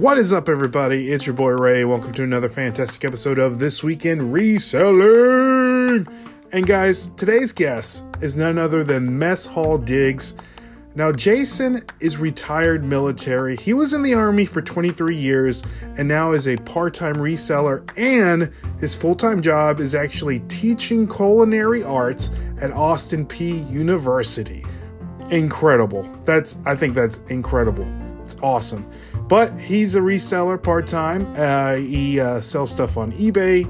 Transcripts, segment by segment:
What is up, everybody? It's your boy Ray. Welcome to another fantastic episode of This Week in Reselling. And guys, today's guest is none other than Mess Hall Diggs. Now, Jason is retired military. He was in the Army for 23 years and now is a part time reseller. And his full time job is actually teaching culinary arts at Austin Peay University. Incredible. That's, I think that's incredible. It's awesome. But he's a reseller part time. Uh, he uh, sells stuff on eBay,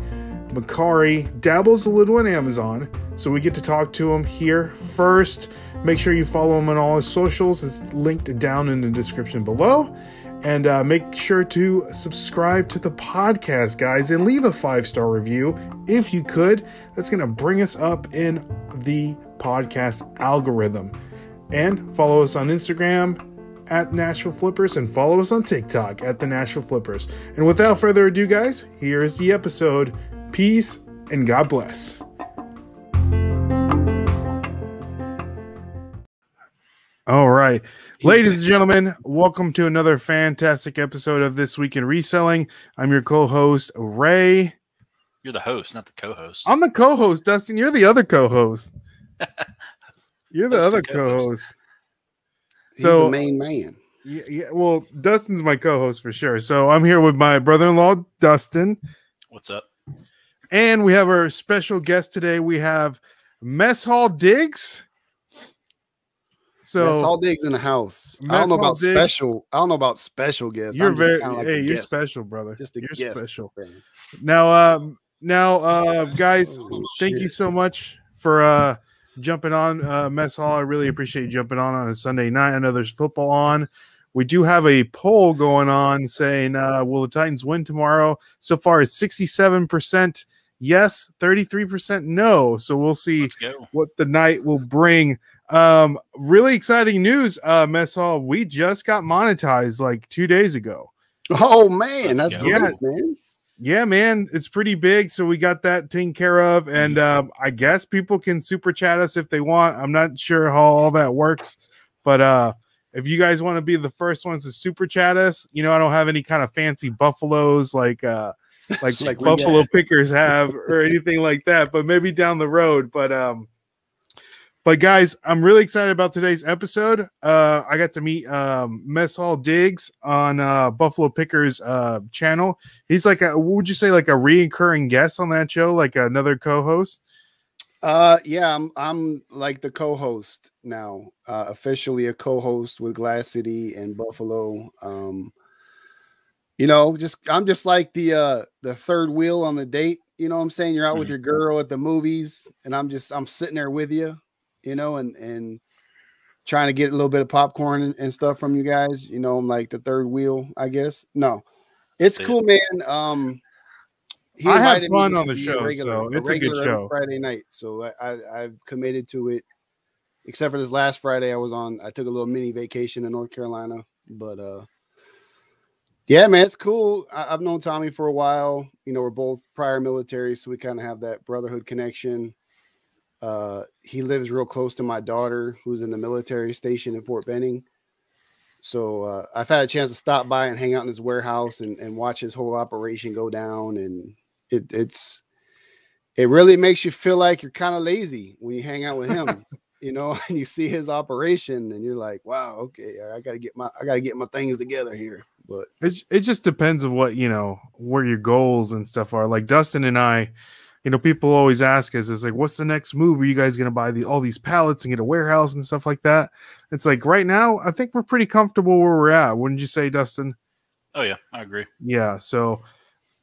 Mercari, dabbles a little on Amazon. So we get to talk to him here first. Make sure you follow him on all his socials. It's linked down in the description below. And uh, make sure to subscribe to the podcast, guys, and leave a five star review if you could. That's going to bring us up in the podcast algorithm. And follow us on Instagram at Nashville Flippers and follow us on TikTok at the Nashville Flippers. And without further ado, guys, here's the episode. Peace and God bless. All right. Ladies and gentlemen, welcome to another fantastic episode of This Week in Reselling. I'm your co host, Ray. You're the host, not the co-host. I'm the co host, Dustin. You're the other co host. You're the Host other and co-host. co host. He's So- the main man. Yeah, yeah, well, Dustin's my co-host for sure. So I'm here with my brother-in-law, Dustin, What's up? and we have our special guest today. We have Mess Hall Diggs. So That's all digs in the house. I don't know about Diggs. special. I don't know about special guests. you're I'm very, kinda like hey, you're guest. special, brother. Just a you're guest. special. thing. Now, um, now, uh, guys, Holy thank you so much for uh jumping on uh Mess Hall. I really appreciate you jumping on on a Sunday night. I know there's football on. We do have a poll going on saying, uh, will the Titans win tomorrow? So far, it's 67% yes, 33% no. So we'll see what the night will bring. Um, really exciting news, uh, Mess Hall. We just got monetized like two days ago. Oh man, Let's that's go. great, man. Yeah, man, it's pretty big. So we got that taken care of. And Mm-hmm. um, I guess people can super chat us if they want. I'm not sure how all that works, but uh, if you guys want to be the first ones to super chat us, you know, I don't have any kind of fancy buffaloes like uh like, Like buffalo pickers have or anything like that, but maybe down the road. But um but guys, I'm really excited about today's episode. Uh I got to meet um Mess Hall Diggs on uh Buffalo Pickers uh channel. He's like a what would you say like a reoccurring guest on that show, like another co-host? Uh, yeah, I'm I'm like the co-host now, uh, officially a co-host with Glass City and Buffalo. Um, you know, just I'm just like the uh the third wheel on the date. You know what I'm saying? You're out with Mhm. your girl at the movies, and I'm just I'm sitting there with you, you know, and and trying to get a little bit of popcorn and, and stuff from you guys. You know, I'm like the third wheel, I guess. No, it's See it. cool, man. Um, he I have fun on the be show, so it's a good show. Friday night, so I, I I've committed to it. Except for this last Friday, I was on. I took a little mini vacation in North Carolina, but uh, yeah, man, it's cool. I, I've known Tommy for a while. You know, we're both prior military, so we kind of have that brotherhood connection. Uh, he lives real close to my daughter, who's in the military station in Fort Benning. So uh, I've had a chance to stop by and hang out in his warehouse and, and watch his whole operation go down. And it, it's it really makes you feel like you're kind of lazy when you hang out with him, you know, and you see his operation, and you're like, wow, okay, I got to get my I got to get my things together here. But It, it just depends of what you know where your goals and stuff are like dustin and i you know people always ask us is like what's the next move are you guys going to buy the, all these pallets and get a warehouse and stuff like that it's like right now i think we're pretty comfortable where we're at wouldn't you say dustin Oh yeah, I agree. yeah so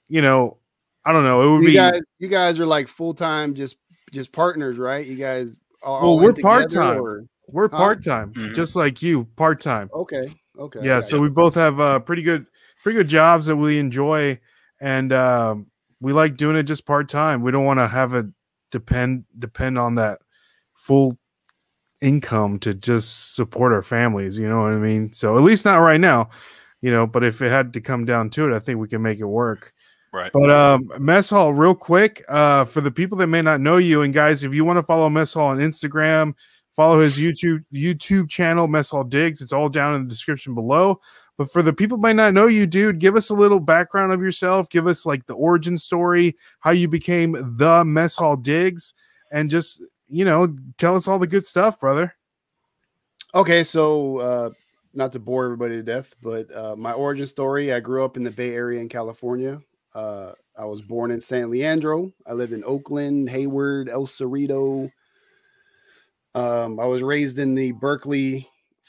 you know i don't know it would you be guys, you guys are like full time, just just partners, right? You guys are Well, all we're part-time. or- we're part-time Mhm. just like you part-time Okay, okay, yeah got so you. we both have uh pretty good pretty good jobs that we enjoy and um we like doing it just part-time we don't want to have it depend depend on that full income to just support our families you know what i mean so at least not right now you know but if it had to come down to it i think we can make it work Right. but um, Mess Hall, real quick, uh, for the people that may not know you, and guys, if you want to follow Mess Hall on Instagram, Follow his YouTube YouTube channel, Mess Hall Digs. It's all down in the description below. But for the people might not know you, dude, give us a little background of yourself. Give us like the origin story, how you became the Mess Hall Digs, and just you know, tell us all the good stuff, brother. Okay, so uh, not to bore everybody to death, but uh, my origin story: I grew up in the Bay Area in California. Uh, I was born in San Leandro. I lived in Oakland, Hayward, El Cerrito. Um, I was raised in the Berkeley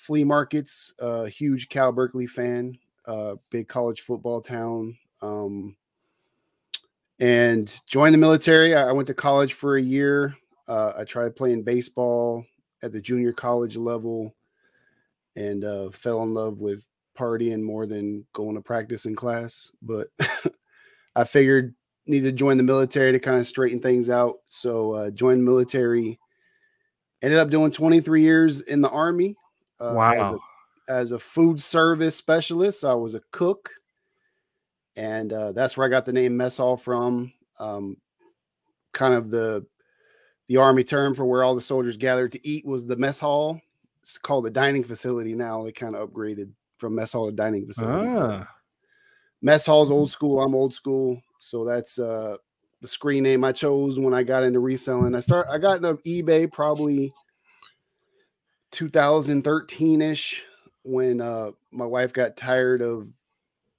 flea markets. Uh, huge Cal Berkeley fan. Uh, big college football town. Um, and joined the military. I, I went to college for a year. Uh, I tried playing baseball at the junior college level and uh, fell in love with partying more than going to practice in class. But I figured need to join the military to kind of straighten things out. So uh, joined military. Ended up doing 23 years in the army. Uh, wow. As a, as a food service specialist, I was a cook, and uh, that's where I got the name mess hall from. Um, kind of the the army term for where all the soldiers gathered to eat was the mess hall. It's called the dining facility now. They kind of upgraded from mess hall to dining facility. Ah, Mess hall's old school. I'm old school. So that's uh the screen name I chose when I got into reselling. I start I got into eBay probably 2013-ish when uh my wife got tired of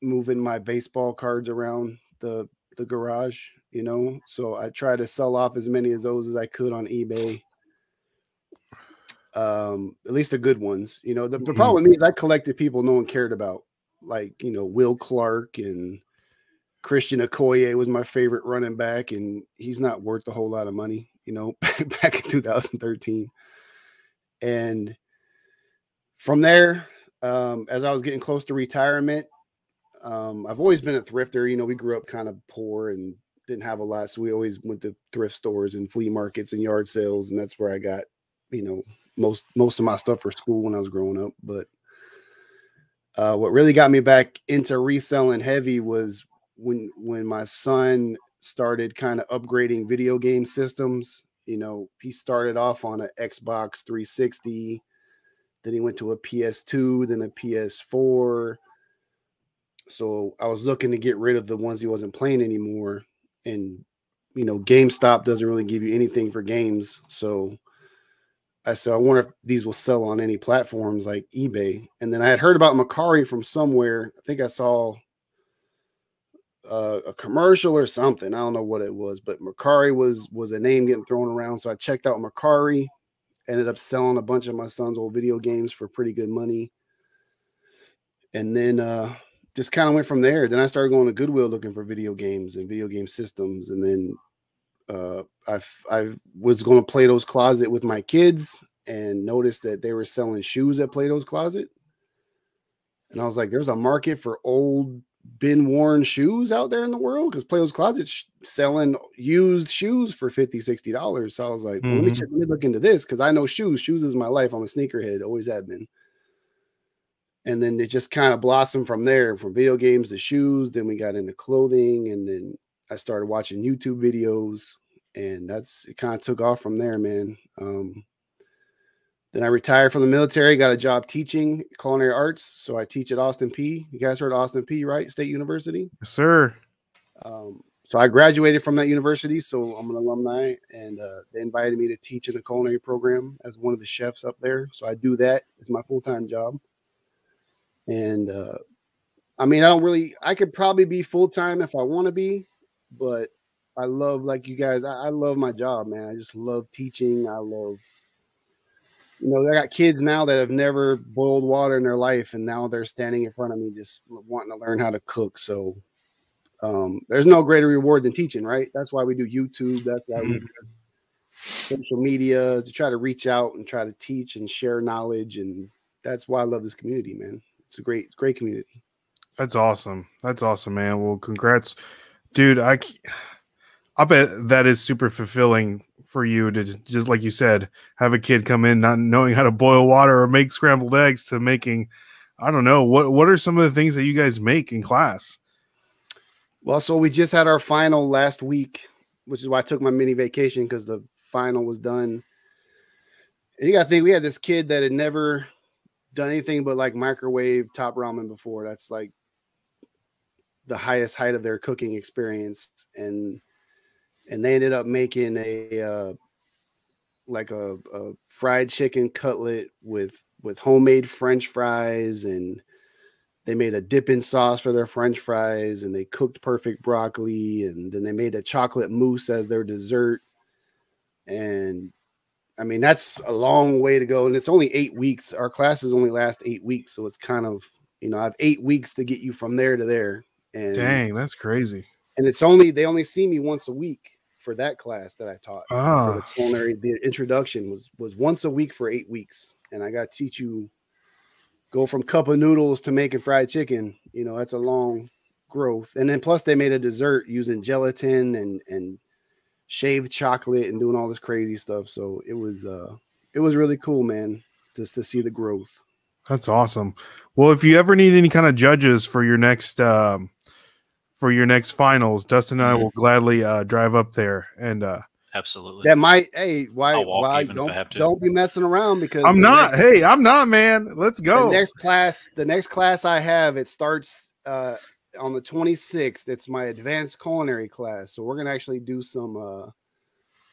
moving my baseball cards around the the garage, you know. So I tried to sell off as many of those as I could on eBay. Um, at least the good ones. You know, the, the Mhm. problem with me is I collected people no one cared about, like you know, Will Clark and Christian Okoye was my favorite running back, and he's not worth a whole lot of money, you know, back in 2013. And from there, um, as I was getting close to retirement, um, I've always been a thrifter. You know, we grew up kind of poor and didn't have a lot, so we always went to thrift stores and flea markets and yard sales, and that's where I got, you know, most most of my stuff for school when I was growing up. But uh, what really got me back into reselling heavy was when when my son started kind of upgrading video game systems. You know, he started off on an Xbox 360, then he went to a PS2, then a PS4. So I was looking to get rid of the ones he wasn't playing anymore. And you know, GameStop doesn't really give you anything for games. So I said, I wonder if these will sell on any platforms like eBay. And then I had heard about Mercari from somewhere. I think I saw uh, a commercial or something. I don't know what it was, but Mercari was was a name getting thrown around. So I checked out Mercari. Ended up selling a bunch of my son's old video games for pretty good money. And then uh, just kind of went from there. Then I started going to Goodwill looking for video games and video game systems. And then uh, I I was going to Plato's Closet with my kids and noticed that they were selling shoes at Plato's Closet. And I was like, there's a market for old, been worn shoes out there in the world because Plato's Closet selling used shoes for 50 $60. So I was like, well, let me Mhm. check, let me look into this because I know shoes. Shoes is my life. I'm a sneakerhead, always have been. And then it just kind of blossomed from there, from video games to shoes. Then we got into clothing, and then I started watching YouTube videos, and that's it. Kind of took off from there, man. Um, then I retired from the military, got a job teaching culinary arts. So I teach at Austin Peay. You guys heard of Austin Peay, right? State University. yes, sir. Um, so I graduated from that university, so I'm an alumni, and uh, they invited me to teach in a culinary program as one of the chefs up there. So I do that; it's my full time job. And uh, I mean, I don't really. I could probably be full time if I want to be, but I love, like you guys, I, I love my job, man. I just love teaching. I love, you know, I got kids now that have never boiled water in their life, and now they're standing in front of me just wanting to learn how to cook. So um, there's no greater reward than teaching, right? That's why we do YouTube. That's why we do social media to try to reach out and try to teach and share knowledge. And that's why I love this community, man. It's a great, great community. That's awesome. That's awesome, man. Well, congrats, dude. I, I bet that is super fulfilling for you to just like you said, have a kid come in not knowing how to boil water or make scrambled eggs to making. I don't know what. What are some of the things that you guys make in class? Well, so we just had our final last week, which is why I took my mini vacation because the final was done. And you got to think we had this kid that had never done anything but like microwave top ramen before. That's like the highest height of their cooking experience, and and they ended up making a uh, like a, a fried chicken cutlet with with homemade French fries and they made a dipping sauce for their french fries and they cooked perfect broccoli and then they made a chocolate mousse as their dessert. And i mean that's a long way to go and it's only eight weeks. Our classes only last eight weeks so it's kind of you know i have eight weeks to get you from there to there. And Dang, that's crazy. and it's only they only see me once a week for that class that i taught for Ah, the culinary the introduction was was once a week for eight weeks. And i got to teach you go from cup of noodles to making fried chicken you know that's a long growth. And then plus they made a dessert using gelatin and and shaved chocolate and doing all this crazy stuff. So it was uh it was really cool man just to see the growth. That's awesome. Well, if you ever need any kind of judges for your next um, for your next finals, Dustin and I Mhm. will gladly uh, drive up there. And uh, Absolutely. that might hey why why even if I don't have to. don't be messing around because I'm not. next- Hey, I'm not, man. Let's go. The next class, the next class I have, it starts uh, on the 26th. It's my advanced culinary class. So we're gonna actually do some uh,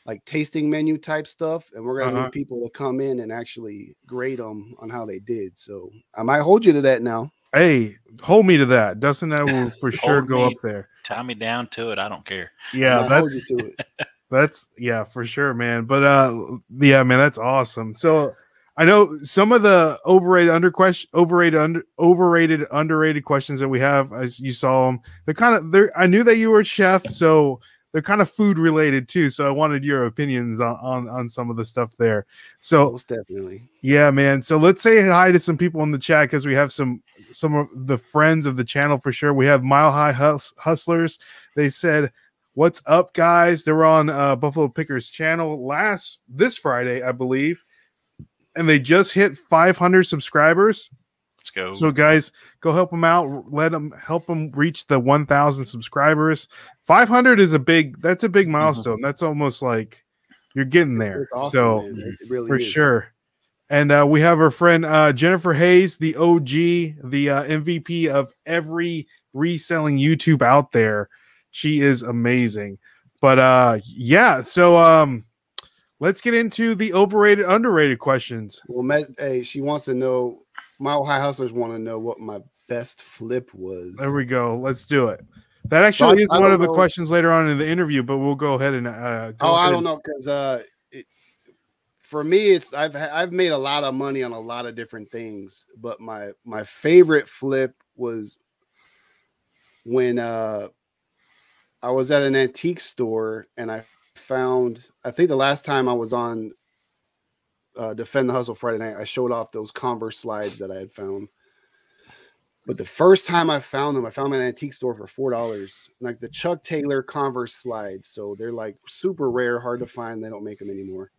like tasting menu type stuff, and we're gonna Uh-huh. need people to come in and actually grade them on how they did. So I might hold you to that now. Hey, hold me to that. Dustin and I will for sure go me. up there. Tie me down to it. I don't care. I Yeah, might hold that's to it. That's yeah, for sure, man. But uh yeah, man, that's awesome. So I know some of the overrated under question overrated under overrated underrated questions that we have as you saw them. They're kind of they're I knew that you were a chef, so they're kind of food related too. So I wanted your opinions on on, on some of the stuff there. So Most definitely. yeah, man. So let's say hi to some people in the chat because we have some some of the friends of the channel for sure. We have Mile High Hus- Hustlers. They said, "What's up, guys?" They were on uh, Buffalo Pickers channel last this Friday, I believe, and they just hit 500 subscribers. Let's go. So, guys, go help them out. Let them help them reach the 1,000 subscribers. 500 is a big. That's a big milestone. That's almost like you're getting there. Awesome, so really for is. sure. And uh, we have our friend uh, Jennifer Hayes, the OG, the uh, MVP of every reselling YouTube out there. She is amazing. But uh, yeah, so um, let's get into the overrated, underrated questions. Well, Matt, hey, she wants to know. Mile High Hustlers want to know what my best flip was. There we go. Let's do it. That actually I- is I one of the know- questions later on in the interview, but we'll go ahead and uh, go Oh, I don't know because uh, it, for me, it's I've I've made a lot of money on a lot of different things, but my my favorite flip was when uh I was at an antique store and I found I think the last time I was on uh, Defend the Hustle Friday night, I showed off those Converse slides that I had found. But the first time I found them, I found them at an antique store for four dollars, like the Chuck Taylor Converse slides. So they're like super rare, hard to find. They don't make them anymore.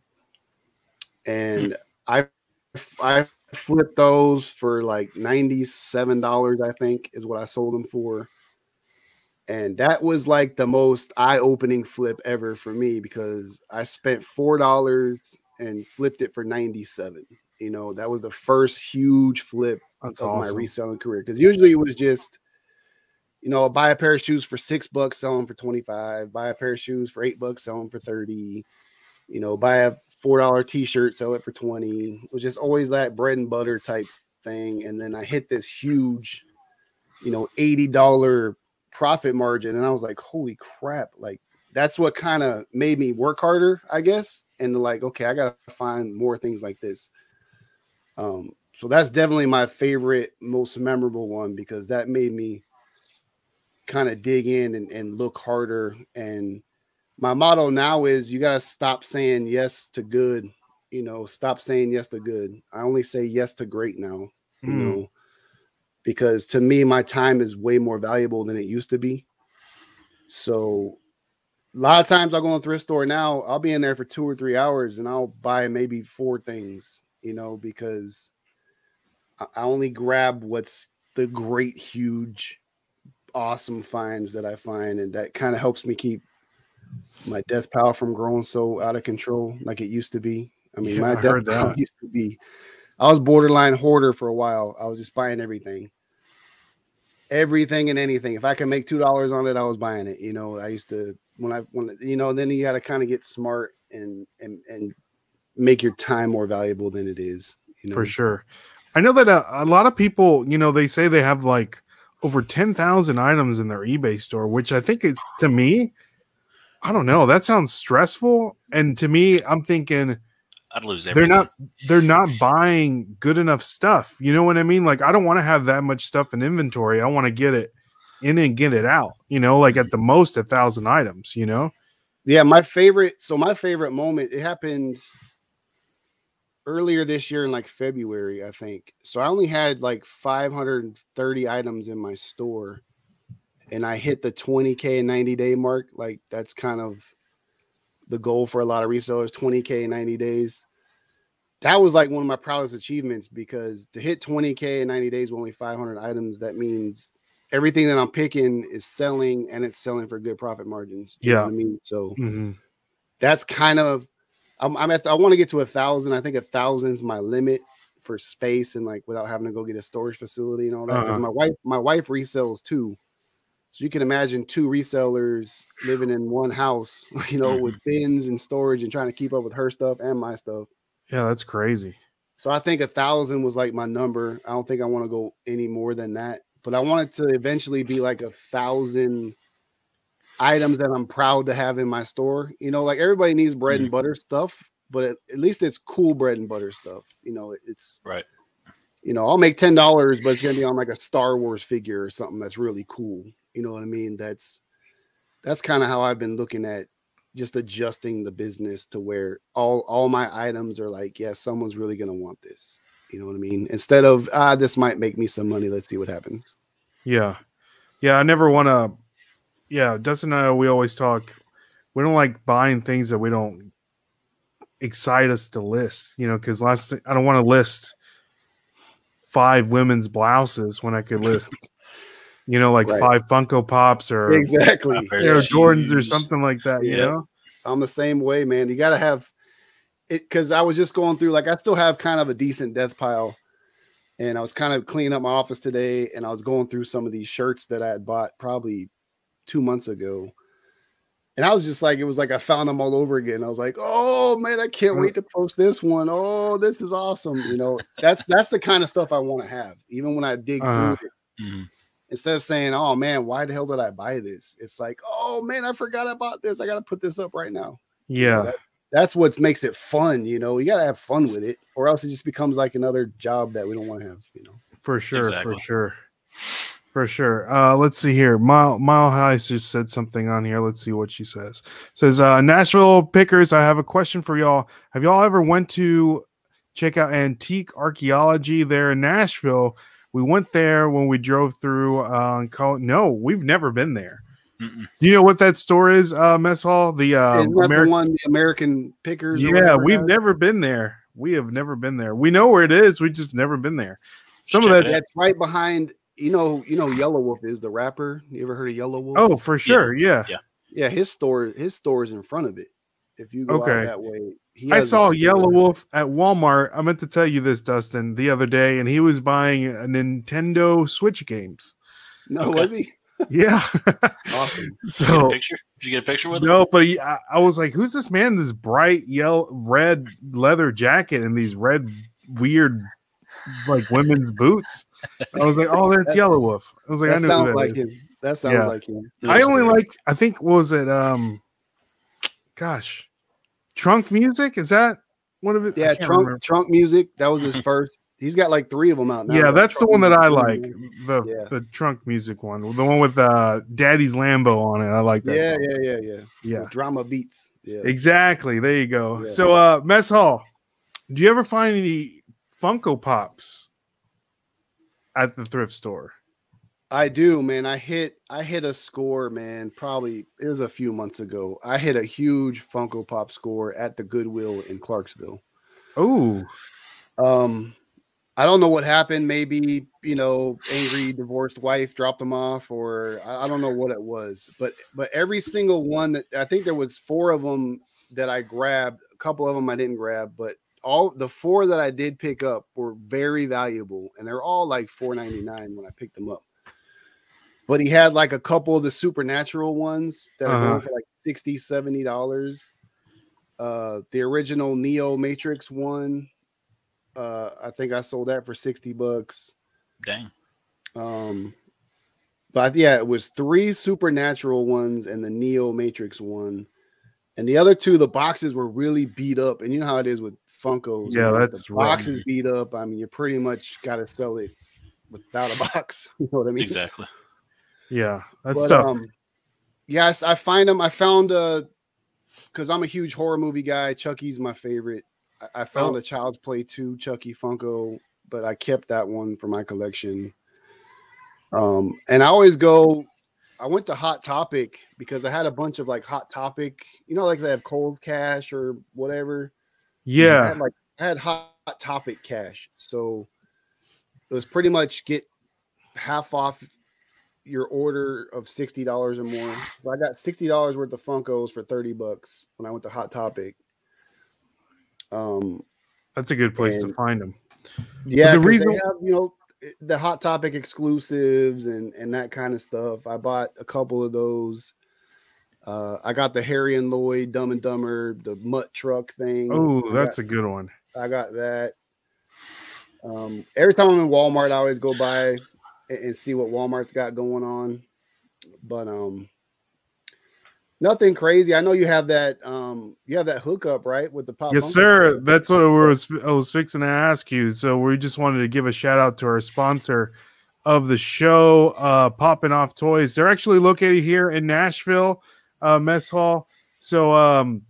And hmm. I, I flipped those for like ninety seven dollars. I think is what I sold them for. And that was like the most eye opening flip ever for me because I spent four dollars and flipped it for ninety seven. You know, that was the first huge flip That's of my reselling career because usually it was just you know buy a pair of shoes for six bucks sell them for 25 buy a pair of shoes for eight bucks sell them for 30 you know buy a four dollar t-shirt sell it for 20 it was just always that bread and butter type thing and then i hit this huge you know 80 dollar profit margin and i was like holy crap like that's what kind of made me work harder i guess and like okay i gotta find more things like this um so that's definitely my favorite, most memorable one because that made me kind of dig in and, and look harder. And my motto now is you got to stop saying yes to good, you know, stop saying yes to good. I only say yes to great now, you Mm. know, because to me, my time is way more valuable than it used to be. So a lot of times I'll go in a thrift store now, I'll be in there for two or three hours and I'll buy maybe four things, you know, because I- only grab what's the great, huge, awesome finds that I find, and that kind of helps me keep my death power from growing so out of control like it used to be. I mean, Yeah, my I debt that. used to be. I was borderline hoarder for a while. I was just buying everything, everything and anything. If I could make two dollars on it, I was buying it. You know, I used to when I when you know. Then you got to kind of get smart and and and make your time more valuable than it is. You know, for sure. I know that a, a lot of people, you know, they say they have like over 10,000 items in their eBay store, which I think is to me, I don't know, that sounds stressful. And to me, I'm thinking I'd lose they're not they're not buying good enough stuff. You know what I mean? Like I don't want to have that much stuff in inventory. I want to get it in and get it out, you know, like at the most a thousand items, you know? Yeah, my favorite. So my favorite moment. It happened earlier this year in like February, I think. So I only had like 530 items in my store, and I hit the 20k 90 day mark. Like that's kind of the goal for a lot of resellers 20k in 90 days. That was like one of my proudest achievements because to hit 20k in 90 days with only 500 items, that means everything that I'm picking is selling and it's selling for good profit margins. You know Yeah. what I mean? So Mhm. that's kind of I'm, I'm at the, I want to get to a thousand. I think a thousand's my limit for space and like without having to go get a storage facility and all that. Because Uh-huh. my wife my wife resells too. So you can imagine two resellers living in one house, you know, with bins and storage and trying to keep up with her stuff and my stuff. Yeah, that's crazy. So I think a thousand was like my number. I don't think I want to go any more than that. But I want it to eventually be like a thousand items that I'm proud to have in my store. You know, like everybody needs bread and butter stuff, but at, at least it's cool bread and butter stuff. You know, it's Right. you know, I'll make ten dollars, but it's gonna be on like a Star Wars figure or something that's really cool. You know what I mean? That's that's kind of how I've been looking at just adjusting the business to where all all my items are like, yeah, someone's really gonna want this. You know what I mean? Instead of ah, this might make me some money. Let's see what happens. Yeah. Yeah, I never want to. Yeah, Dustin and I, we always talk. We don't like buying things that we don't excite us to list, you know, because last I don't want to list five women's blouses when I could list, you know, like Right. five Funko Pops or Exactly. Pair you know, Jordans or something like that, you know? I'm the same way, man. You got to have it because I was just going through, like, I still have kind of a decent death pile. And I was kind of cleaning up my office today and I was going through some of these shirts that I had bought probably two months ago. And I was just like, it was like I found them all over again. I was like, oh man, I can't wait to post this one. Oh, this is awesome. You know, that's that's the kind of stuff I want to have, even when I dig Uh-huh. through it Mhm. instead of saying, "Oh man, why the hell did I buy this?" It's like, "Oh man, I forgot about this. I got to put this up right now." Yeah. that- That's what makes it fun, you know. You got to have fun with it, or else it just becomes like another job that we don't want to have, you know. For sure, Exactly. for sure, for sure. Uh, let's see here. Mile Mile High just said something on here. Let's see what she says. Says uh, Nashville Pickers. I have a question for y'all. Have y'all ever went to check out antique archaeology there in Nashville? We went there when we drove through. Uh, and call, no, we've never been there. Mm-mm. You know what that store is, uh, Mess Hall? The uh, Isn't American. the one, the American Pickers? Yeah, we've it is? never been there. We have never been there. We know where it is. We just never been there. Some of that it. That's right behind. You know, you know, Yelawolf is the rapper. You ever heard of Yelawolf? Oh, for sure. Yeah. yeah, his store, his store is in front of it. If you go Okay. out that way, he I saw. Yellow Wolf at Walmart. I meant to tell you this, Dustin, the other day, and he was buying a Nintendo Switch games. No, Okay. was he? Yeah. Awesome. Did you get a so picture? Did you get a picture with him? no, but he, I, I was like, "Who's this man? This bright yellow, red leather jacket and these red, weird, like women's boots." I was like, "Oh, that's Yelawolf." I was like, "I that knew who sounds that like is. him. That sounds Yeah. like him. I only like I think what was it um gosh Trunk Muzik is that one of it Yeah, trunk remember. Trunk Muzik. That was his first. He's got like three of them out now. yeah that's the one that I like the Yeah. the Trunk Muzik one the one with uh daddy's Lambo on it I like that Yeah, song. yeah, yeah, yeah, yeah With drama beats. Yeah. exactly there you go Yeah. so uh mess hall do you ever find any Funko Pops at the thrift store I do, man. I hit I hit a score, man. Probably it was a few months ago. I hit a huge Funko Pop score at the Goodwill in Clarksville. oh Um, I don't know what happened. Maybe you know, angry divorced wife dropped them off, or I, I don't know what it was. But but every single one that I think there was four of them that I grabbed. A couple of them I didn't grab, but all the four that I did pick up were very valuable, and they're all like four ninety nine when I picked them up. But he had like a couple of the supernatural ones that are Uh-huh. going for like 60 70 dollars. Uh, the original Neo Matrix one, uh, I think I sold that for sixty bucks. Dang. Um, but yeah, it was three supernatural ones and the Neo Matrix one, and the other two, the boxes were really beat up. And you know how it is with Funkos. Yeah, man, if that's the right. boxes beat up. I mean, you pretty much got to sell it without a box. You know what I mean? Exactly. Yeah, that's But, tough. Um, yes, I find them. I found uh because I'm a huge horror movie guy. Chucky's my favorite. I, I found Oh. a Child's Play 2 Chucky Funko, but I kept that one for my collection. Um, and I always go. I went to Hot Topic because I had a bunch of like Hot Topic, you know, like they have cold cash or whatever. I yeah, had like I had hot topic cash, so it was pretty much get half off your order of sixty dollars or more. So I got sixty dollars worth of Funkos for thirty bucks when I went to Hot Topic. Um, that's a good place to find them. yeah, the reason- have you know the Hot Topic exclusives and and that kind of stuff. I bought a couple of those. Uh, I got the Harry and Lloyd Dumb and Dumber, the Mutt Truck thing. Oh, I got- that's a good one. I got that. Um, every time I'm in Walmart, I always go by and, and see what Walmart's got going on. But um, nothing crazy. I know you have that. Um, you have that hookup right with the pop. Yes, sir. That's what I was I was fixing to ask you. So we just wanted to give a shout out to our sponsor of the show, uh, Popping Off Toys. They're actually located here in Nashville, uh, Mess Hall. So um,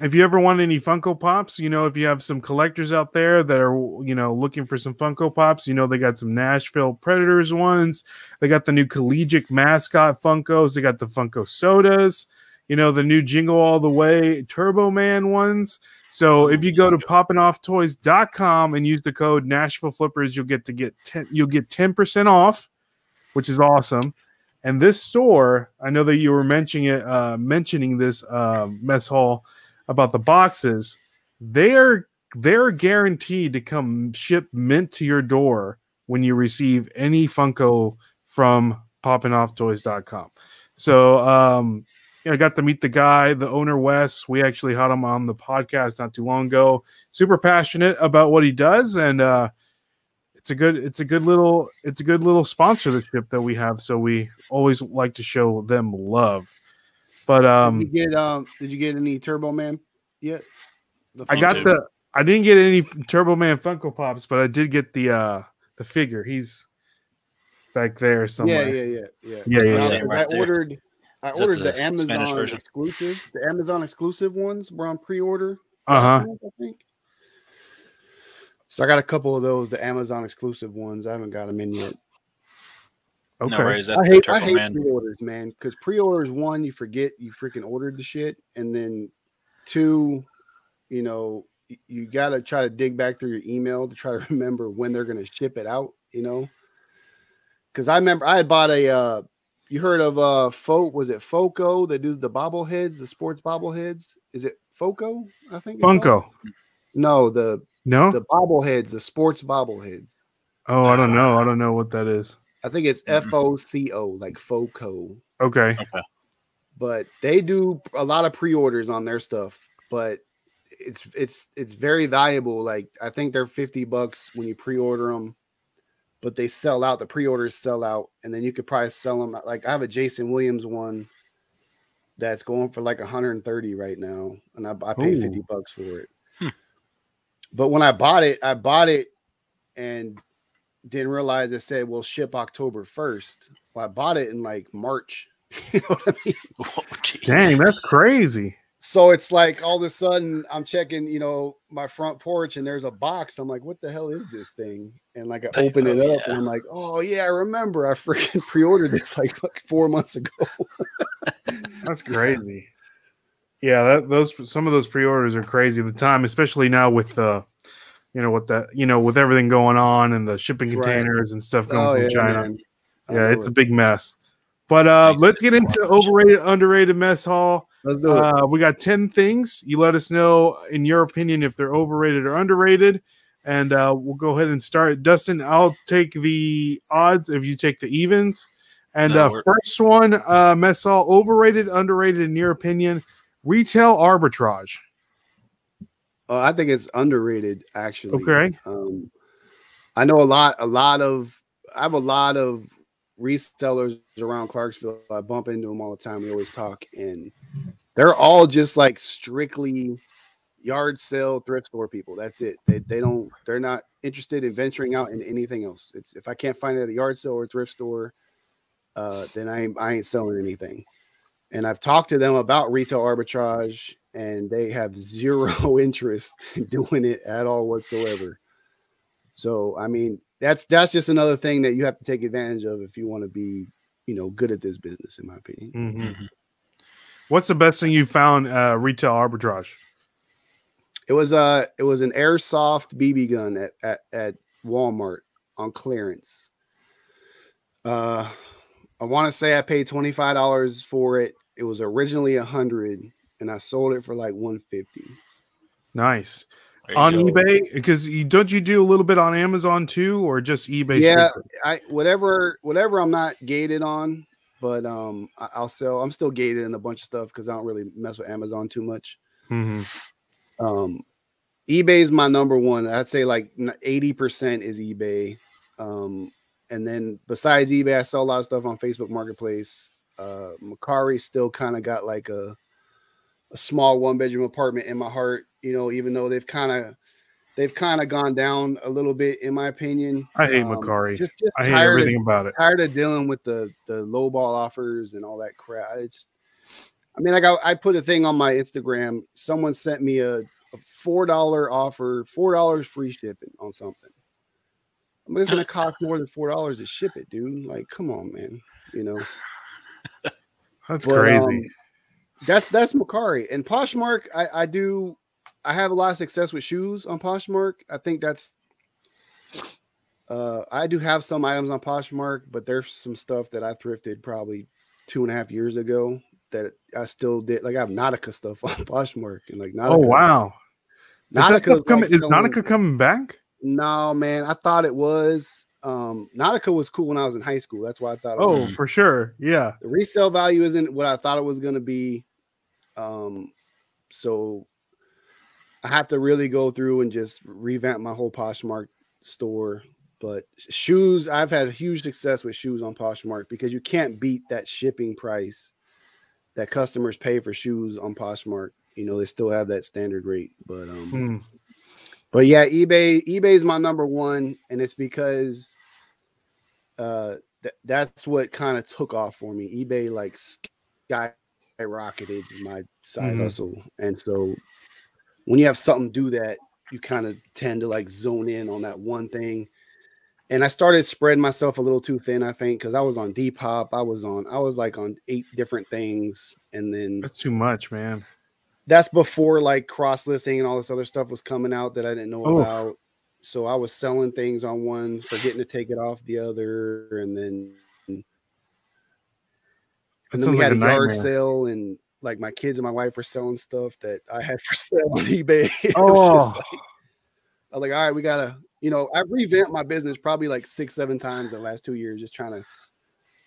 if you ever want any Funko Pops, you know, if you have some collectors out there that are, you know, looking for some Funko Pops, you know, they got some Nashville Predators ones. They got the new collegiate mascot Funkos. They got the Funko sodas. You know, the new Jingle All the Way Turbo Man ones. So if you go to poppingofftoys.com and use the code Nashville Flippers, you'll get to get 10 you'll get 10% off, which is awesome. And this store, I know that you were mentioning it, uh, mentioning this uh, mess hall about the boxes. They're they're guaranteed to come ship mint to your door when you receive any Funko from poppingofftoys.com. So um I got to meet the guy, the owner Wes. We actually had him on the podcast not too long ago. Super passionate about what he does, and uh, it's a good, it's a good little, it's a good little sponsorship that we have. So we always like to show them love. But um, did you get um? Did you get any Turbo Man yet? The I got dude. the, I didn't get any Turbo Man Funko Pops, but I did get the uh the figure. He's back there somewhere. yeah, yeah, yeah. Yeah, yeah, I- yeah. Right there. ordered. I ordered the the, Amazon exclusive. The Amazon exclusive ones were on pre-order. uh-huh I think. So I got a couple of those, the Amazon exclusive ones. I haven't got them in yet. Okay. No worries. I hate, I hate Man. pre-orders, man. Because pre-orders, one, you forget you freaking ordered the shit, and then two, you know, you gotta try to dig back through your email to try to remember when they're gonna ship it out. You know, because I remember I had bought a. uh You heard of uh Fo? Was it Foco that do the bobbleheads, the sports bobbleheads? Is it Foco? I think. it's? Funko. No, the No. the bobbleheads, the sports bobbleheads. oh, I don't know. I don't know what that is. I think it's. F O C O, like Foco. Okay. Okay. But they do a lot of pre-orders on their stuff, but it's it's it's very valuable. Like I think they're 50 bucks when you pre-order them, but they sell out. The pre-orders sell out, and then you could probably sell them. Like I have a Jason Williams one that's going for like 130 right now, and I, I paid 50 bucks for it. Hmm. But when I bought it, I bought it and didn't realize it said we'll ship October 1st. Well, I bought it in like March. you know what I mean? Oh. Dang, that's crazy. So it's like all of a sudden I'm checking, you know, my front porch and there's a box. I'm like, what the hell is this thing? And like I Like, open it oh, up and I'm like, oh yeah, I remember I freaking pre-ordered this like fuck four months ago. That's crazy. Yeah, that, those some of those pre-orders are crazy. The time, especially now with the, you know, with that, you know, with everything going on and the shipping Right. containers and stuff going Oh from yeah, China. man. Yeah, know it's a big mess. But uh, Nice. let's get into overrated, underrated mess hall. Let's do it. Uh, we got 10 things. You let us know, in your opinion, if they're overrated or underrated. And uh, we'll go ahead and start. Dustin, I'll take the odds if you take the evens. And No, uh, first one, uh, mess hall overrated, underrated, in your opinion, retail arbitrage. Uh, I think it's underrated, actually. Okay. Um, I know a lot, a lot of, I have a lot of resellers around Clarksville. I bump into them all the time. We always talk, and they're all just like strictly yard sale thrift store people. That's it. They, they don't, they're not interested in venturing out in anything else. It's if I can't find it at a yard sale or thrift store, uh, then I I ain't selling anything. And I've talked to them about retail arbitrage, and they have zero interest in doing it at all whatsoever. So, I mean, that's that's just another thing that you have to take advantage of if you want to be, you know, good at this business, in my opinion. Mhm. What's the best thing you found uh, retail arbitrage? It was uh it was an airsoft BB gun at, at, at Walmart on clearance. Uh I want to say I paid $25 for it. It was originally a hundred and I sold it for like 150. Nice. On go. eBay? Because you don't you do a little bit on Amazon too, or just eBay? Yeah. strictly? I whatever whatever I'm not gated on, but um I, I'll sell. I'm still gated in a bunch of stuff because I don't really mess with Amazon too much. Mhm. Um eBay is my number one. I'd say like 80% is eBay. Um and then besides eBay, I sell a lot of stuff on Facebook Marketplace. Uh Mercari still kind of got like a a small one bedroom apartment in my heart, you know, even though they've kind of they've kind of gone down a little bit in my opinion. I hate Um, Mercari. Just, just I hate tired of everything about it. tired of dealing with the the low ball offers and all that crap. It's, I mean, like I, I put a thing on my Instagram. Someone sent me a, a four dollar offer, four dollars free shipping on something. I mean, it's gonna cost more than four dollars to ship it, dude. Like, come on, man. You know, That's But, crazy. um, that's that's Mercari and Poshmark. I I do. I have a lot of success with shoes on Poshmark. I think that's. Uh, I do have some items on Poshmark, but there's some stuff that I thrifted probably two and a half years ago that I still did. Like I have Nautica stuff on Poshmark and like Nautica. oh wow. Is, that stuff coming, like is Nautica coming back? No, man. I thought it was. Um, Nautica was cool when I was in high school. That's why I thought. Oh, was. for sure. Yeah. the resale value isn't what I thought it was going to be. Um, so I have to really go through and just revamp my whole Poshmark store. But shoes, I've had huge success with shoes on Poshmark because you can't beat that shipping price that customers pay for shoes on Poshmark. You know, they still have that standard rate, but um, Hmm. But yeah, eBay eBay is my number one, and it's because uh th- that's what kind of took off for me. eBay like skyrocketed my side Mhm. hustle, and so when you have something do that, you kind of tend to like zone in on that one thing. And I started spreading myself a little too thin, I think, because I was on Depop, I was on, I was like on eight different things, and then That's too much, man. That's before like cross listing and all this other stuff was coming out that I didn't know Oof. about. So I was selling things on one, forgetting to take it off the other, and then and That then we like had a a yard sale, and like my kids and my wife were selling stuff that I had for sale on eBay. It was just Oh. like- I was like, all right, we gotta, you know, I revamped my business probably like six, seven times the last two years, just trying to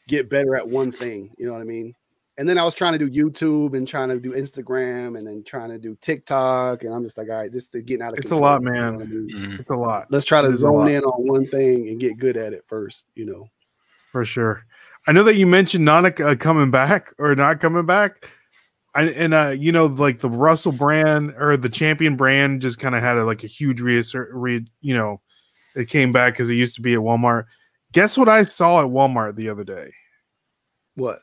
get better at one thing. You know what I mean? And then I was trying to do YouTube and trying to do Instagram and then trying to do TikTok. And I'm just like, all right, this is getting out of it. It's a lot, man. what I mean? Mhm. It's a lot Let's try to is zone in on one thing and get good at it first, you know. for sure. I know that you mentioned Nautica uh, coming back or not coming back. I, and uh, you know, like the Russell brand or the Champion brand just kind of had a, like a huge reassert, re, you know, it came back because it used to be at Walmart. Guess what I saw at Walmart the other day? What?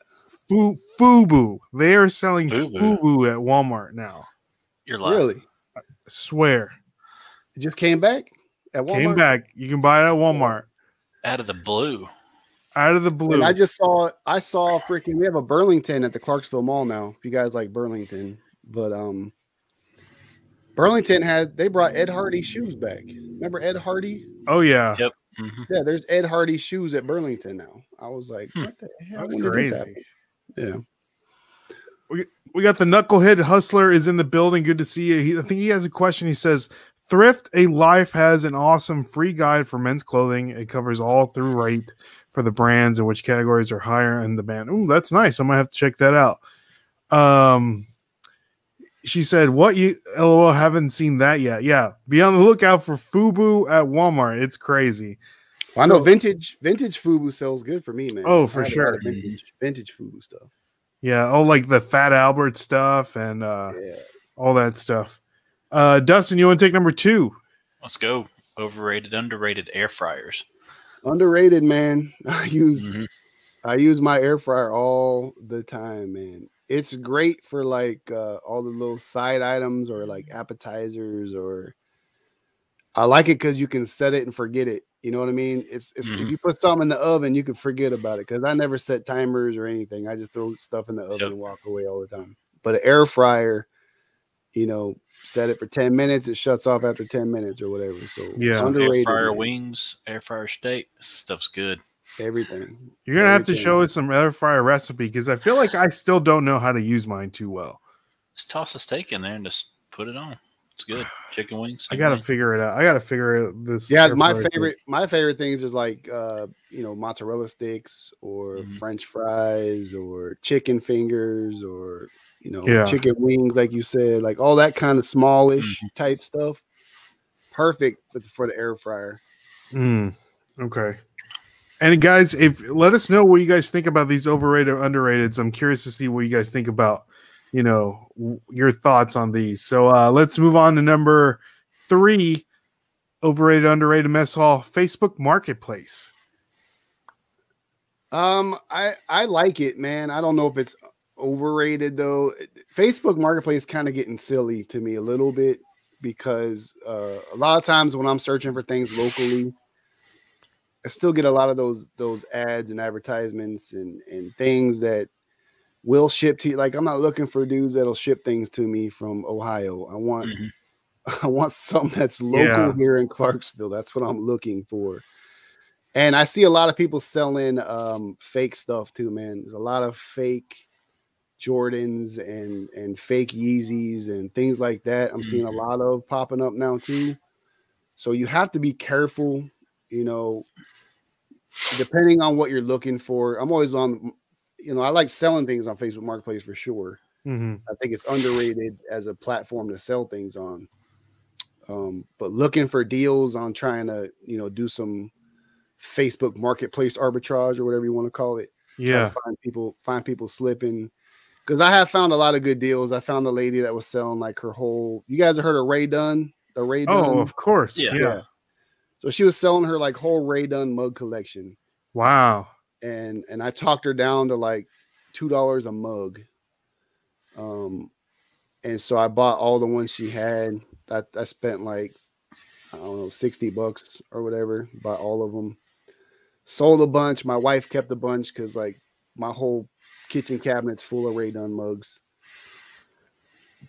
Fu, Fubu. They are selling Fubu. Fubu at Walmart now. You're lying. Really? swear. It just came back at Walmart. Came back. You can buy it at Walmart. Out of the blue. Out of the blue. And I just saw I saw freaking we have a Burlington at the Clarksville Mall now. If you guys like Burlington, but um Burlington had they brought Ed Hardy shoes back. Remember Ed Hardy? oh yeah. Yep. Mhm. Yeah, there's Ed Hardy shoes at Burlington now. I was like, Hmm. what the hell? That's When did this crazy. Yeah. We got the knucklehead hustler is in the building. Good to see you. He, I think he has a question. He says, "Thrift a Life has an awesome free guide for men's clothing. It covers all through rate for the brands and which categories are higher in the band. Ooh, that's nice. I might have to check that out." Um, she said, "What you? LOL, haven't seen that yet. Yeah, be on the lookout for Fubu at Walmart. It's crazy. Well, I know vintage vintage Fubu sells good for me, man. Oh, for have a lot sure. Vintage, vintage Fubu stuff. Yeah. Oh, like the Fat Albert stuff and uh, Yeah. all that stuff. Uh, Dustin, you want to take number two? Let's go. Overrated, underrated air fryers. Underrated, man. I use Mhm. I use my air fryer all the time, man. It's great for like uh, all the little side items or like appetizers or I like it because you can set it and forget it. You know what I mean? It's, it's if Mhm. you put something in the oven, you can forget about it because I never set timers or anything. I just throw stuff in the oven Yep. and walk away all the time. But an air fryer, you know, set it for 10 minutes, it shuts off after 10 minutes or whatever. So Yeah. it's Air underrated. air fryer man. wings, air fryer steak. Stuff's good. Everything. You're gonna have to show us some air fryer recipe because I feel like I still don't know how to use mine too well. Just toss a steak in there and just put it on. It's good. Chicken wings. I gotta thing. figure it out. I gotta figure it- this. Yeah, my fryer thing. favorite my favorite things is like uh you know mozzarella sticks or Mhm. French fries or chicken fingers or you know Yeah. chicken wings like you said like all that kind of smallish Mm-hmm. type stuff. Perfect for the, for the air fryer. Mm, okay. And guys, if let us know what you guys think about these overrated, underrated. I'm curious to see what you guys think about. You know, your thoughts on these. So uh, let's move on to number three. Overrated, underrated mess hall. Facebook Marketplace. Um, I I like it, man. I don't know if it's overrated though. Facebook Marketplace kind of getting silly to me a little bit because uh, a lot of times when I'm searching for things locally, I still get a lot of those those ads and advertisements and and things that will ship to you. Like I'm not looking for dudes that'll ship things to me from Ohio. I want Mhm. I want something that's local Yeah. here in Clarksville. That's what I'm looking for. And I see a lot of people selling um, fake stuff too, man. There's a lot of fake Jordans and and fake Yeezys and things like that. I'm seeing a Mhm. lot of popping up now too. So you have to be careful, you know, depending on what you're looking for. I'm always on, you know, I like selling things on Facebook Marketplace for sure. hmm I think it's underrated as a platform to sell things on. Um, but looking for deals on trying to, you know, do some Facebook marketplace arbitrage or whatever you want to call it. Yeah. find people find people slipping. Because I have found a lot of good deals. I found a lady that was selling like her whole. You guys have heard of Rae Dunn? The Rae Dunn. Oh, of course. Yeah. yeah. So she was selling her like whole Rae Dunn mug collection, Wow. And and I talked her down to like two dollars a mug. Um, and so I bought all the ones she had. I, I spent like I don't know sixty bucks or whatever. Bought all of them. Sold a bunch. My wife kept a bunch because like my whole kitchen cabinet's full of Rae Dunn mugs.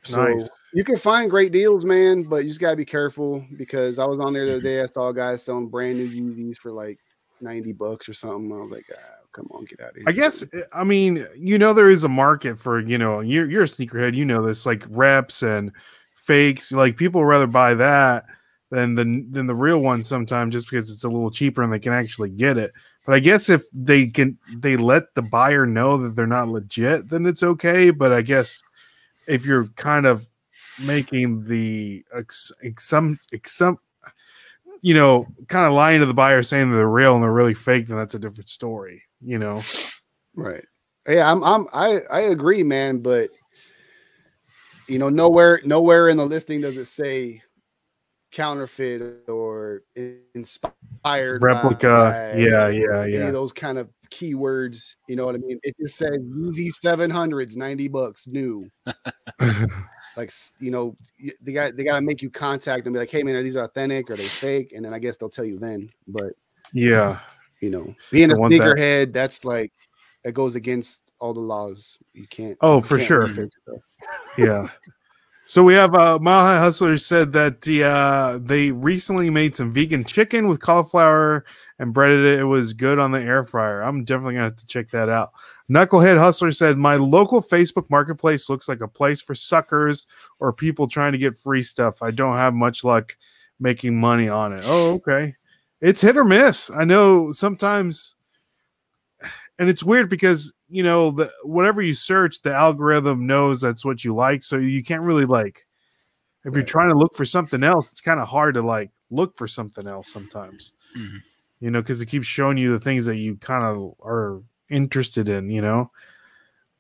So Nice. you can find great deals, man, but you just gotta be careful because I was on there the other day. I saw guys selling brand new Yeezys for like 90 bucks or something. I was like, ah, come on, get out of here. I guess I mean you know there is a market for you know you're you're a sneakerhead you know this like reps and fakes like people rather buy that than the than the real one sometimes just because it's a little cheaper and they can actually get it. But I guess if they can they let the buyer know that they're not legit, then it's okay. But I guess if you're kind of making the ex, ex, some ex, some you know kind of lying to the buyer saying that they're real and they're really fake, then that's a different story. You know. Right. Yeah, I'm I'm I I agree, man, but you know, nowhere nowhere in the listing does it say counterfeit or inspired replica. Yeah, yeah, any yeah. of those kind of keywords. You know what I mean? It just says Yeezy 700s, 90 bucks new. Like you know, they got they got to make you contact and be like, hey man, are these authentic? Are they fake? And then I guess they'll tell you then. But yeah. you know, being a want that. sneakerhead, that's like it goes against all the laws. You can't. Oh, you for can't sure. Yeah. So we have uh, Mile High Hustler said that the uh, they recently made some vegan chicken with cauliflower and breaded it. It was good on the air fryer. I'm definitely gonna have to check that out. Knucklehead Hustler said my local Facebook Marketplace looks like a place for suckers or people trying to get free stuff. I don't have much luck making money on it. Oh, okay. It's hit or miss. I know sometimes, and it's weird because you know the whatever you search, the algorithm knows that's what you like, so you can't really like. If you're trying to look for something else, it's kind of hard to like look for something else sometimes. Mhm. You know, because it keeps showing you the things that you kind of are interested in. You know.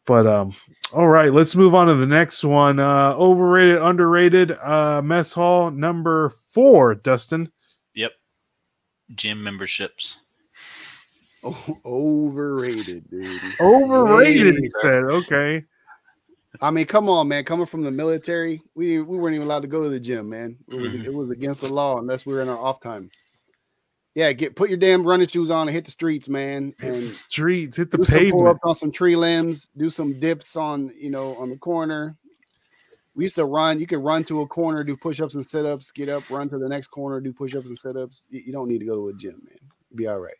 But um, all right, let's move on to the next one. Uh, overrated, underrated. Uh, mess hall number four. Dustin. Yep. Gym memberships. Oh, overrated, dude. Overrated, he said. Okay. I mean, come on, man. Coming from the military, we we weren't even allowed to go to the gym, man. It was Mhm. it was against the law unless we were in our off time. Yeah, get put your damn running shoes on and hit the streets, man, Hit the and streets, hit the do some pull pavement. ups on some tree limbs, do some dips on you know on the corner. We used to run. You could run to a corner, do push ups and sit ups, get up, run to the next corner, do push ups and sit ups. You, you don't need to go to a gym, man. You'll be all right.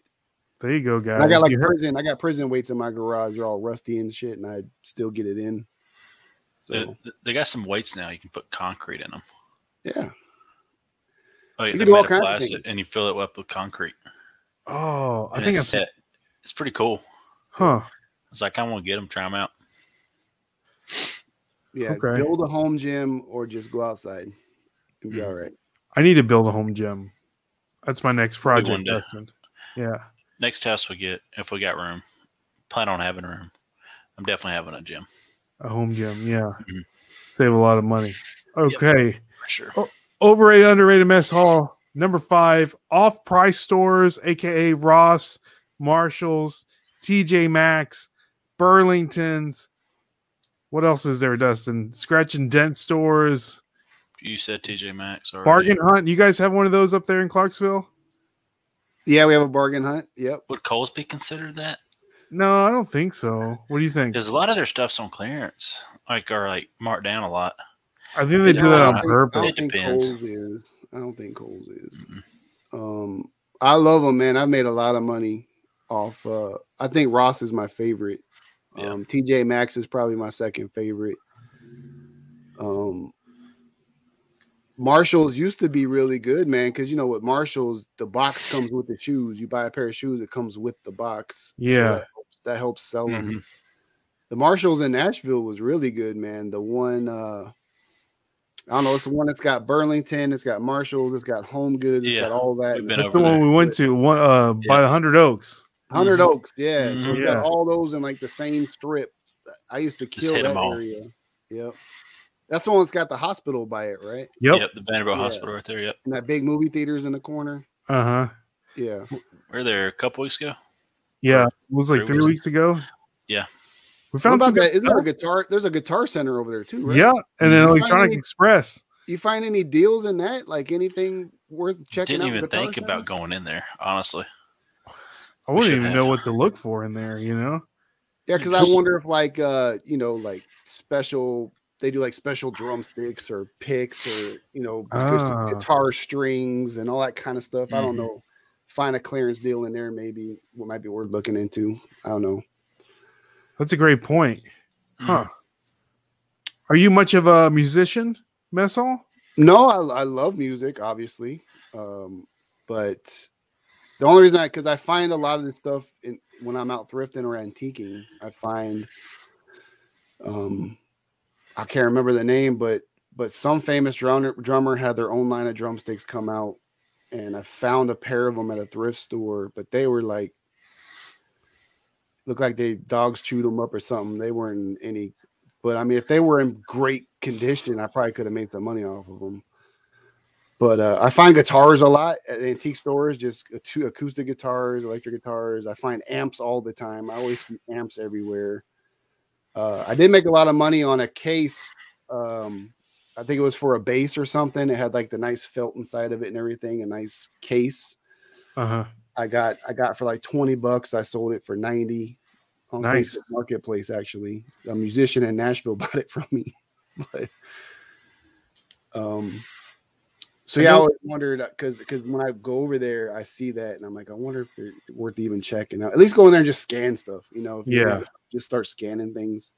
There you go, guys. And I got like You heard- prison. I got prison weights in my garage. They're all rusty and shit, and I still get it in. So They, they got some weights now. You can put concrete in them. yeah, Oh, yeah, You can do all made kinds of things. and you fill it up with concrete. oh, I And think it's I'm. set. It's pretty cool. Huh. It's like I want to get them, try them out. yeah. Okay. Build a home gym or just go outside. You'll be Mhm. all right. I need to build a home gym. That's my next project, day. Yeah. Next house we get, if we got room, plan on having room. I'm definitely having a gym A home gym. Yeah. Mhm. Save a lot of money. Okay. for sure. Oh. Overrated, underrated mess hall. Number five, off price stores, aka Ross, Marshalls, TJ Maxx, Burlington's. What else is there, Dustin? Scratch and dent stores, You said TJ Maxx or bargain hunt. You guys have one of those up there in Clarksville? Yeah, we have a bargain hunt. Yep. Would Kohl's be considered that? No, I don't think so. What do you think? Because a lot of their stuff's on clearance, like or like marked down a lot. I think they do that on I I purpose. don't think depends. Kohl's is. I don't think Kohl's is. Mm-mm. Um, I love them, man. I've made a lot of money off. Uh, I think Ross is my favorite. Yeah. Um, TJ Maxx is probably my second favorite. Um, Marshalls used to be really good, man, because you know what Marshalls, the box comes with the shoes. You buy a pair of shoes, it comes with the box. So Yeah. that helps, that helps sell them. Mhm. The Marshalls in Nashville was really good, man. The one, uh, I don't know, it's the one that's got Burlington, it's got Marshalls, it's got Home Goods, it's Yeah, got all that. That's over the one there. we went to. One uh, by the Hundred Oaks. 100 Mhm. Oaks, yeah. So Mhm. we Yeah. got all those in like the same strip. I used to kill that all. area. Yep. That's the one that's got the hospital by it, right? Yep. Yep, the Vanderbilt Yeah. Hospital right there. Yep, And that big movie theaters in the corner. Uh huh. Yeah. we were there a couple weeks ago. Yeah, it was like Three three weeks. weeks ago. Yeah. We found about some good that? Isn't there a guitar? There's a guitar center over there too, right? Yeah, and then Electronic any- Express. You find any deals in that? Like anything worth checking out. Didn't out? even think Center? about going in there, honestly. I wouldn't even have. know what to look for in there. You know. Yeah, because I wonder if like uh, you know, like special they do like special drumsticks or picks or you know acoustic Ah. guitar strings and all that kind of stuff. I don't Mhm. know. Find a clearance deal in there, maybe what might be worth looking into. I don't know. That's a great point. Huh. Mm. Are you much of a musician, Messall? No, I, I love music, obviously, um, but the only reason I because I find a lot of this stuff in, when I'm out thrifting or antiquing, I find um, I can't remember the name, but but some famous drummer drummer had their own line of drumsticks come out, and I found a pair of them at a thrift store, but they were like looked like they dogs chewed them up or something. They weren't any but I mean, if they were in great condition, I probably could have made some money off of them. But uh, I find guitars a lot at antique stores, just acoustic guitars, electric guitars. I find amps all the time. I always see amps everywhere. Uh, I did make a lot of money on a case. Um, I think it was for a bass or something. It had like the nice felt inside of it and everything, a nice case. Uh huh. I got I got for like 20 bucks. I sold it for 90 on Nice. Facebook Marketplace. Actually, a musician in Nashville bought it from me. But Um, so yeah, I always wondered because because when I go over there, I see that and I'm like, I wonder if they're worth even checking out. At least go in there and just scan stuff, you know. If Yeah. just start scanning things.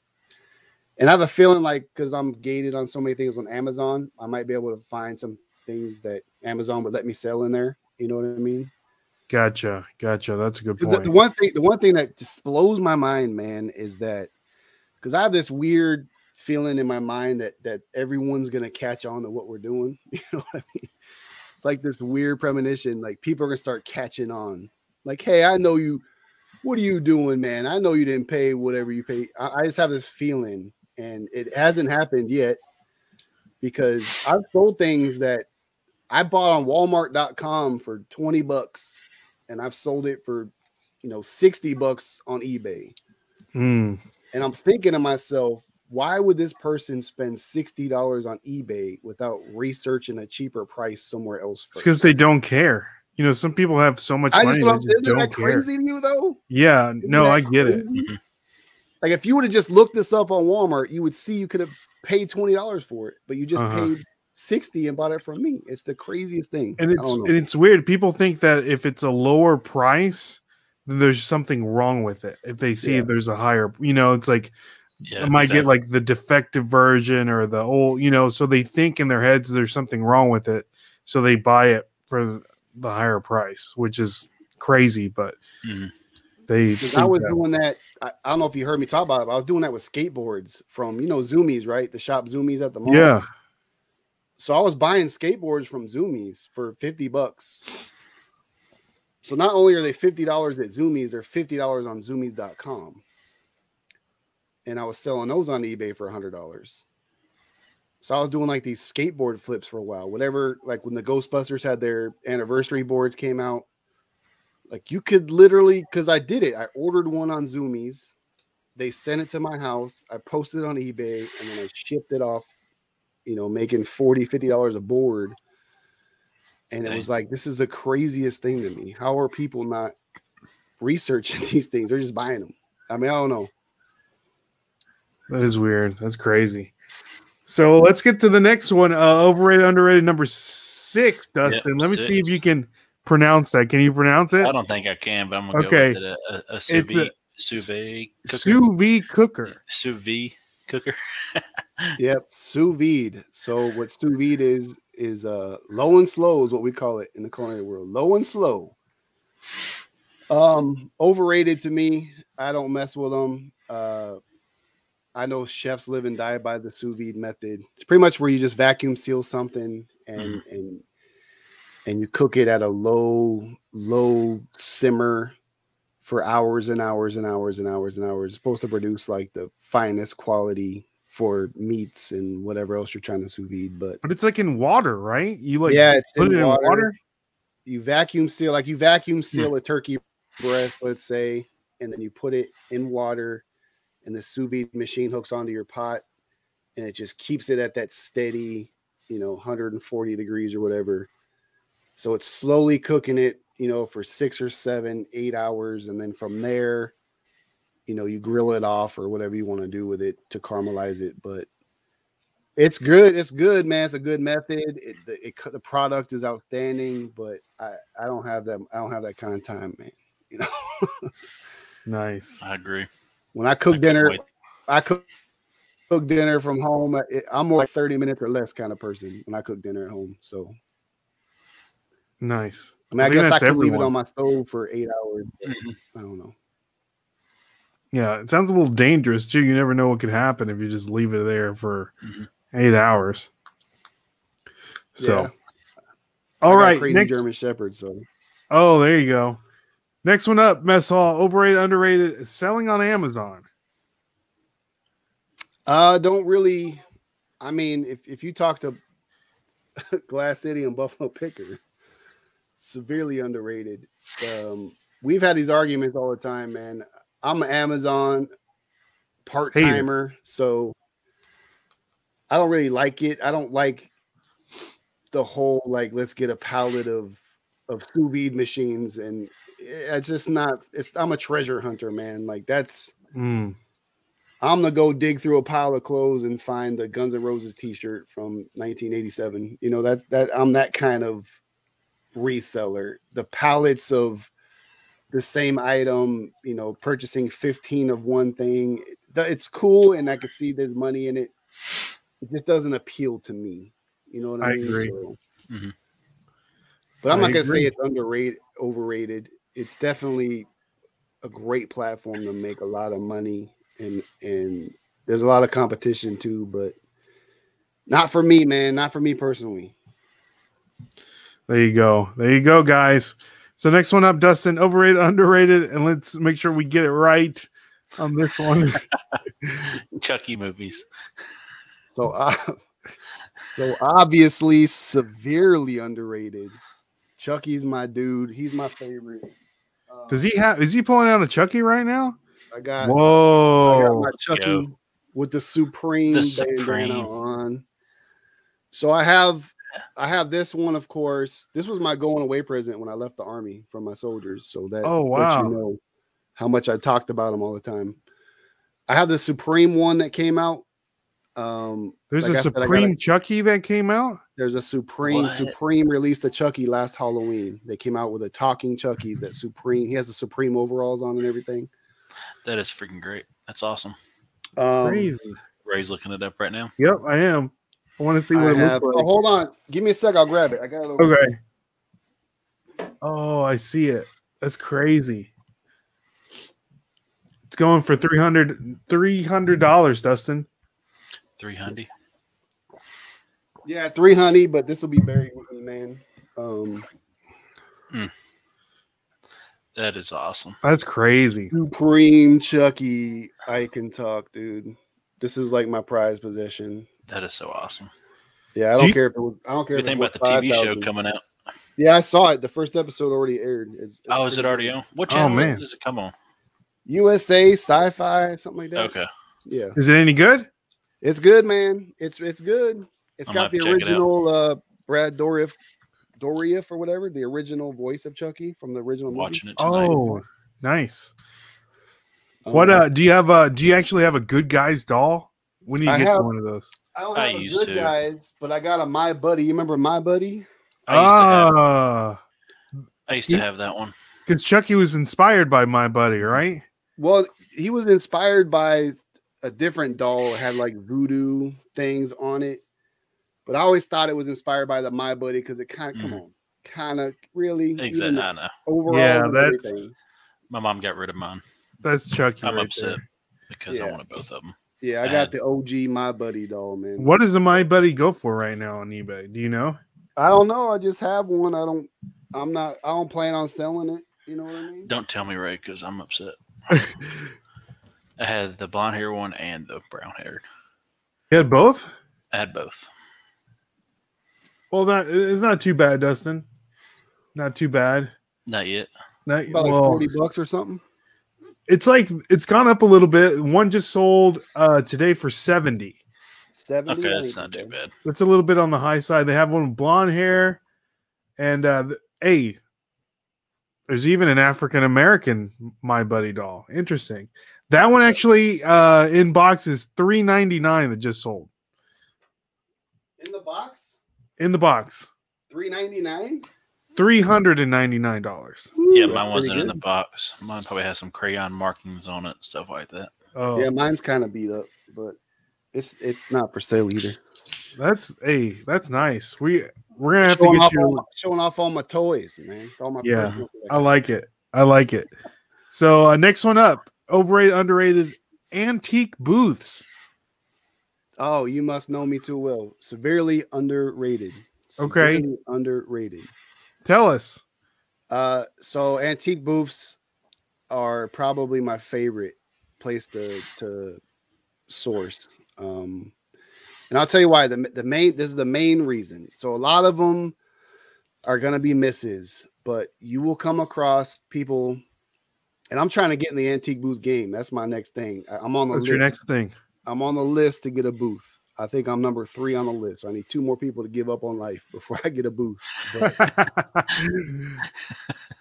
And I have a feeling like because I'm gated on so many things on Amazon, I might be able to find some things that Amazon would let me sell in there. You know what I mean? Gotcha, gotcha. That's a good the, point. the one thing, the one thing that just blows my mind, man, is that because I have this weird feeling in my mind that that everyone's gonna catch on to what we're doing. You know what I mean? It's like this weird premonition, like people are gonna start catching on. Like, hey, I know you. What are you doing, man? I know you didn't pay whatever you paid. I, I just have this feeling, and it hasn't happened yet because I've sold things that I bought on Walmart.com for 20 bucks and I've sold it for you know 60 bucks on eBay. Mm, And I'm thinking to myself, why would this person spend $60 on eBay without researching a cheaper price somewhere else? it's because they don't care. You know, some people have so much I money just they just isn't that care. crazy to you though? Yeah, Isn't no, I get it. crazy? Mhm. Like if you would have just looked this up on Walmart, you would see you could have paid $20 for it, but you just Uh-huh. paid 60 and bought it from me. It's the craziest thing. And it's and it's weird. People think that if it's a lower price, then there's something wrong with it. If they see Yeah. there's a higher, you know, it's like Yeah, I might get like the defective version or the old, you know, so they think in their heads there's something wrong with it, so they buy it for the higher price, which is crazy, but Mhm. they. Because I was that. doing that. I, I don't know if you heard me talk about it, but I was doing that with skateboards from you know Zumiez, right? The shop Zumiez at the mall. yeah, So I was buying skateboards from Zumiez for 50 bucks. So not only are they $50 at Zumiez, they're $50 on zumiez.com. And I was selling those on eBay for $100. So I was doing like these skateboard flips for a while. Whatever, like when the Ghostbusters had their anniversary boards came out, like you could literally, because I did it, I ordered one on Zumiez. They sent it to my house. I posted it on eBay and then I shipped it off you know, making 40 $50 a board. And it was like, this is the craziest thing to me. How are people not researching these things? They're just buying them. I mean, I don't know. that is weird. That's crazy. So let's get to the next one. Uh, overrated, underrated, number six. Dustin, let me see if you can pronounce that. Can you pronounce it? I don't think I can, but I'm gonna Okay. go with it. A, a, a sous vide, sous vide cooker. Sous vide cooker. sous vide cooker. Yep. Sous vide. So what sous vide is, is uh low and slow is what we call it in the culinary world. Low and slow. Um, overrated to me. I don't mess with them. Uh I know chefs live and die by the sous vide method. It's pretty much where you just vacuum seal something and and and you cook it at a low low simmer for hours and hours and hours and hours and hours. It's supposed to produce like the finest quality for meats and whatever else you're trying to sous vide. But But it's like in water, right? You like yeah, it's put in it in water. water. You vacuum seal like you vacuum hmm. seal a turkey breast, let's say, and then you put it in water, and the sous vide machine hooks onto your pot, and it just keeps it at that steady, you know, 140 degrees or whatever. So it's slowly cooking it, you know, for six or seven, eight hours, and then from there, you know, you grill it off or whatever you want to do with it to caramelize it. But it's good. It's good, man. It's a good method. It, the, it, the product is outstanding, but I, I don't have that. I don't have that kind of time, man. You know, Nice. I agree. when I I cook couldn't dinner, wait. I cook cook dinner from home. I- I'm more like 30 minutes or less kind of person when I cook dinner at home. So Nice. I mean, I, I guess I that's could leave it on my stove for eight hours. Mhm. I don't know. Yeah, it sounds a little dangerous too. You never know what could happen if you just leave it there for Mhm. eight hours. So, Yeah. all I got crazy Next, German Shepherd. So oh, there you go. Next one up, mess hall. Overrated, underrated. Selling on Amazon. Uh, don't really. I mean, if if you talk to Glass City and Buffalo Picker, severely underrated. Um, we've had these arguments all the time, man. I'm an Amazon part timer, so I don't really like it. I don't like the whole like let's get a pallet of of sous vide machines, and it's just not. It's I'm a treasure hunter, man. Like that's Mm, I'm gonna go dig through a pile of clothes and find the Guns N' Roses T-shirt from 1987. You know that's that I'm that kind of reseller. The pallets of the same item, you know, purchasing 15 of one thing. It's cool, and I can see there's money in it. It just doesn't appeal to me. You know what I, I mean? agree. So- Mhm. But I'm I not gonna say it's underrated, overrated. It's definitely a great platform to make a lot of money, and and there's a lot of competition too. But not for me, man. Not for me personally. There you go. There you go, guys. So next one up, Dustin, overrated, underrated, and let's make sure we get it right on this one. Chucky movies. So, uh, so obviously severely underrated. Chucky's my dude. He's my favorite. Uh, Does he have? Is he pulling out a Chucky right now? I got. I got Whoa! my Chucky go. with the Supreme The bandana Supreme. on. So I have I have this one, of course. This was my going away present when I left the army from my soldiers. So that Oh, wow. you know how much I talked about them all the time. I have the Supreme one that came out. Um, There's like a I said, I Supreme Chucky that came out. there's a Supreme. What? Supreme released a Chucky last Halloween. They came out with a talking Chucky that Supreme. He has the Supreme overalls on and everything. That is freaking great. That's awesome. Um, Crazy. Ray's looking it up right now. Yep, I am. I want to see I what it have, looks oh, like. hold on. Give me a sec. I'll grab it. I got it. Over Okay. Oh, I see it. That's crazy. It's going for 300 dollars, Dustin. Three hundred. Yeah, three honey, but this will be buried with me, man. Um, That is awesome. That's crazy. Supreme Chucky, I can talk, dude. This is like my prized possession. That is so awesome. Yeah, I Do don't you- care if it was. I don't care. Good if thing about the TV show 5,000. coming out. Yeah, I saw it. The first episode already aired. It's, it's Oh, is it already good. on? What Oh, channel man. does it come on? USA Syfy, something like that. Okay. Yeah, Is it any good? it's good, man. It's it's good. It's I'm got the have to check it out. original uh, Brad Dourif, Dourif or whatever, the original voice of Chucky from the original movie. Watching it tonight. Oh, nice. Um, What uh do you have uh do you actually have a good guys doll? When do you I get have- one of those? I don't I have a used good to. guys, but I got a My Buddy. You remember My Buddy? I used to have. Ah, I used to have that one. because Chucky was inspired by my buddy, right? Well, he was inspired by a different doll. It had like voodoo things on it. But I always thought it was inspired by the My Buddy because it kind of, come Mhm. on, kind of really Exactly. I know. overall. Yeah, that's- everything. My mom got rid of mine. That's Chucky. I'm right upset there. because I Yeah. wanted both of them. Yeah, I I got had- the OG My Buddy doll, man. What does the my buddy go for right now on eBay? Do you know? I don't know. I just have one. I don't. I'm not. I don't plan on selling it. You know what I mean? Don't tell me, Ray, because I'm upset. I had the blonde hair one and the brown hair. You had both? I had both. Well, that it's not too bad, Dustin. Not too bad. Not yet. Not, About like forty bucks or something. It's like it's gone up a little bit. One just sold uh today for 70. Seventy. Okay, that's not too bad. That's a little bit on the high side. They have one with blonde hair, and uh th- hey, there's even an African American My Buddy doll. Interesting. That one actually uh in box is 399 that just sold. In the box, In the box. three ninety nine. $399. Yeah, mine wasn't in the box. Mine probably has some crayon markings on it, stuff like that. Oh, Yeah, mine's kind of beat up, but it's it's not for sale either. that's hey, that's nice. We we're gonna have to get off, all you. my, showing off all my toys, man. All my Yeah, personal I like it. I like it. So uh, next one up, overrated, underrated, antique booths. Oh, you must know me too well. Severely underrated. Okay. Severely underrated. Tell us. Uh, so antique booths are probably my favorite place to to source. Um, and I'll tell you why. The the main this is the main reason. So a lot of them are gonna be misses, but you will come across people. And I'm trying to get in the antique booth game. That's my next thing. I'm on the What's list. your next thing? I'm on the list to get a booth. I think I'm number three on the list. I need two more people to give up on life before I get a booth.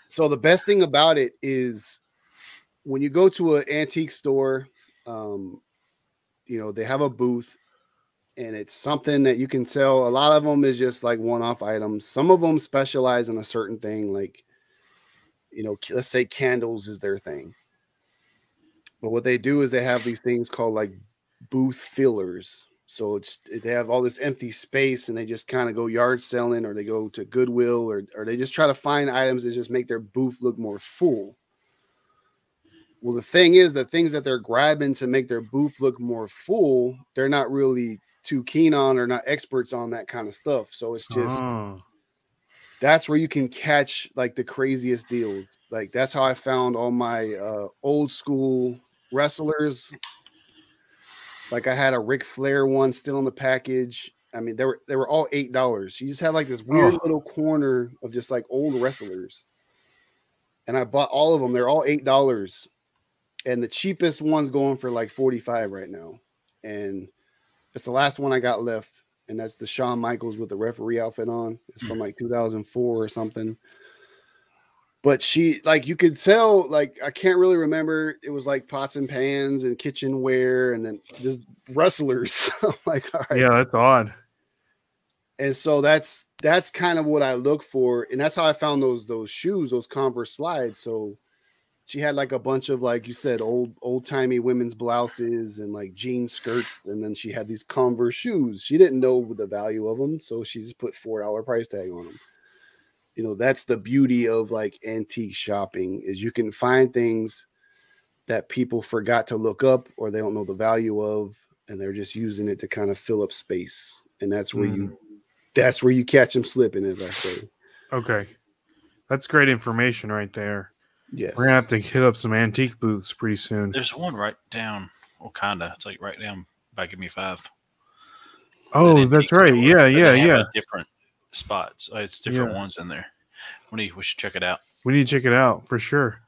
So the best thing about it is when you go to an antique store, um, you know they have a booth and it's something that you can sell a lot of them is just like one-off items some of them specialize in a certain thing like you know let's say candles is their thing but what they do is they have these things called like booth fillers so it's they have all this empty space and they just kind of go yard selling or they go to goodwill or, or they just try to find items that just make their booth look more full well, the thing is, the things that they're grabbing to make their booth look more full, they're not really too keen on or not experts on that kind of stuff. So it's just Oh. that's where you can catch like the craziest deals. Like that's how I found all my uh, old school wrestlers. Like I had a Ric Flair one still in the package. I mean, they were they were all eight dollars. You just had like this weird Oh. little corner of just like old wrestlers. And I bought all of them. They're all eight dollars. And the cheapest one's going for like 45 right now. And it's the last one I got left. And that's the Shawn Michaels with the referee outfit on. It's from mm. like 2004 or something. But she like you could tell, like I can't really remember. It was like pots and pans and kitchenware and then just wrestlers. I'm like, all right. Yeah, that's odd. And so that's that's kind of what I look for, and that's how I found those those shoes, those Converse slides. So she had like a bunch of like you said, old old timey women's blouses and like jean skirts, and then she had these Converse shoes. She didn't know the value of them, so she just put four dollar price tag on them. You know, that's the beauty of like antique shopping is you can find things that people forgot to look up or they don't know the value of, and they're just using it to kind of fill up space. And that's where you mm-hmm. that's where you catch them slipping, as I say. Okay. That's great information right there. Yes. We're gonna have to hit up some antique booths pretty soon. There's one right down, well, kinda. It's like right down by Give Me Five. Oh, That that's right. store, Yeah, yeah, yeah. different spots. Uh, It's different Yeah. ones in there. We need, we should check it out. We need to check it out for sure.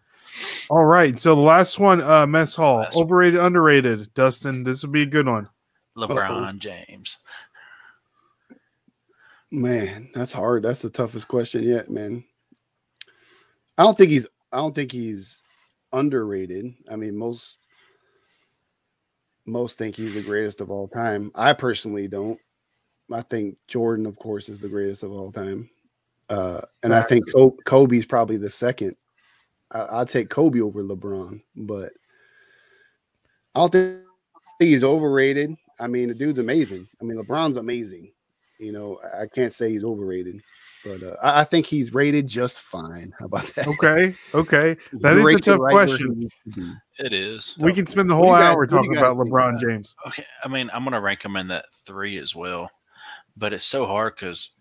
All right. So the last one, uh, mess hall, Last one. overrated, underrated. Dustin, this would be a good one. LeBron James. Man, that's hard. That's the toughest question yet, man. I don't think he's I don't think he's underrated. I mean, most most think he's the greatest of all time. I personally don't. I think Jordan, of course, is the greatest of all time. Uh, and I think Kobe's probably the second. I, I'll take Kobe over LeBron, but I don't think he's overrated. I mean, the dude's amazing. I mean, LeBron's amazing. You know, I I can't say he's overrated, but uh, I, I think he's rated just fine. How about that? Okay. Okay. that is a tough right question. needs to be. It is. We can spend the whole guys- hour what talking about LeBron about? James. Okay, I mean, I'm gonna rank him in that three as well, but it's so hard because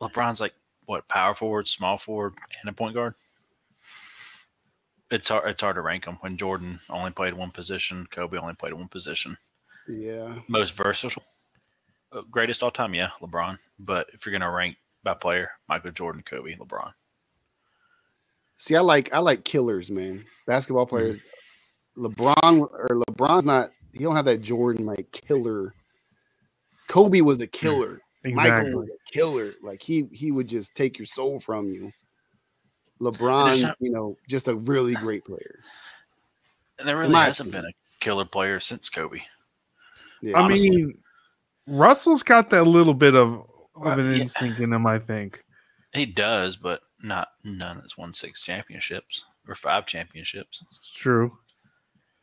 LeBron's like what power forward, small forward, and a point guard. It's hard. It's hard to rank them when Jordan only played one position, Kobe only played one position. Yeah, Most versatile, uh, greatest all time, yeah, LeBron. But if you're gonna rank by player, Michael Jordan, Kobe, LeBron. See, I like I like killers, man. Basketball players. LeBron or LeBron's not. He don't have that Jordan like killer. Kobe was a killer. Michael Exactly. was a killer. Like he he would just take your soul from you. LeBron, not- you know, just a really great player. And there really hasn't been a killer player since Kobe. Yeah. I honestly. mean, Russell's got that little bit of, of an Yeah. instinct in him, I think. He does, but not none has won six championships or five championships. It's true.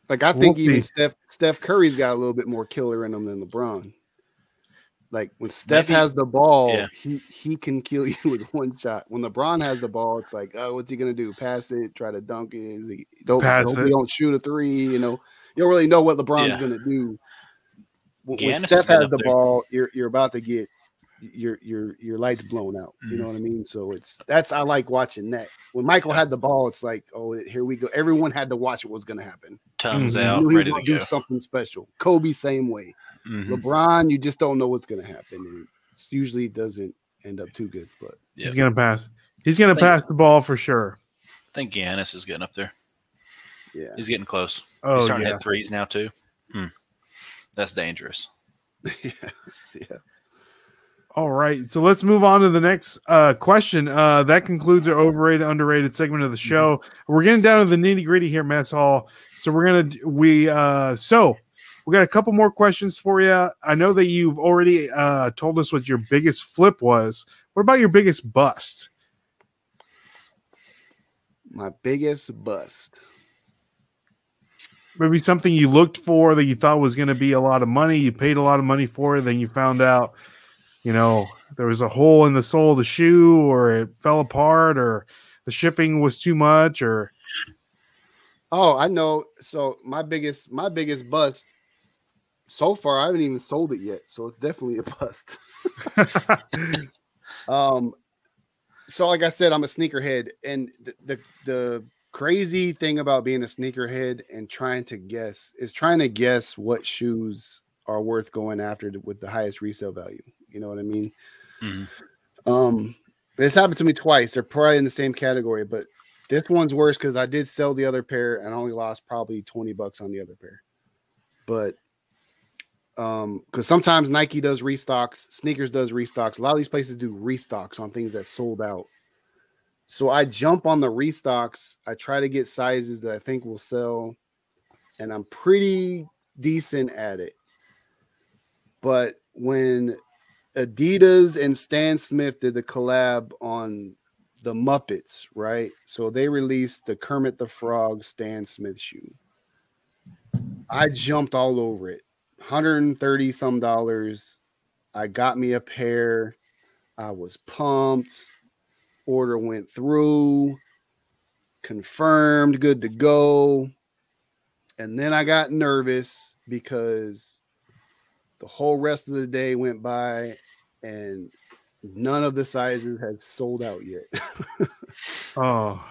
Like I We'll think even see. Steph Steph Curry's got a little bit more killer in him than LeBron. Like when Steph Maybe- has the ball, yeah. he he can kill you with one shot. When LeBron has the ball, it's like, oh, what's he gonna do? Pass it, try to dunk it. Is he, don't Pass hope it. he don't shoot a three. You know, you don't really know what LeBron's Yeah. gonna do. When, when Steph has the there. ball, you're you're about to get your your your lights blown out. You know Mhm. what I mean? So it's that's I like watching that. When Michael had the ball, it's like, oh, here we go. Everyone had to watch what was gonna happen. Tongues Mhm. Out, he ready would to do go. something special. Kobe, same way. Mhm. LeBron, you just don't know what's going to happen. And it usually doesn't end up too good. But Yeah. He's gonna pass. He's gonna Thank- pass the ball for sure. I think Giannis is getting up there. yeah, He's getting close. Oh, He's starting to yeah. hit threes now too. Hmm. That's dangerous. yeah, yeah. All right, so let's move on to the next uh, question. Uh, that concludes our overrated, underrated segment of the show. We're getting down to the nitty gritty here, mess hall. So we're gonna we uh, so we got a couple more questions for you. I know that you've already uh, told us what your biggest flip was. What about your biggest bust? My biggest bust. Maybe something you looked for that you thought was going to be a lot of money. You paid a lot of money for it. Then you found out, you know, there was a hole in the sole of the shoe or it fell apart or the shipping was too much or Oh, I know. So my biggest my biggest bust so far, I haven't even sold it yet. So it's definitely a bust. um so like I said, I'm a sneakerhead, and the, the the crazy thing about being a sneakerhead and trying to guess is trying to guess what shoes are worth going after with the highest resale value. You know what I mean? Mhm. Um, this happened to me twice. They're probably in the same category, but this one's worse because I did sell the other pair and I only lost probably 20 bucks on the other pair. But um, because sometimes Nike does restocks, sneakers does restocks. A lot of these places do restocks on things that sold out. So I jump on the restocks. I try to get sizes that I think will sell, and I'm pretty decent at it. But when Adidas and Stan Smith did the collab on the Muppets, right? So they released the Kermit the Frog Stan Smith shoe. I jumped all over it. 130 some dollars. I got me a pair. I was pumped. Order went through. Confirmed, good to go. And then I got nervous because the whole rest of the day went by and none of the sizes had sold out yet. oh,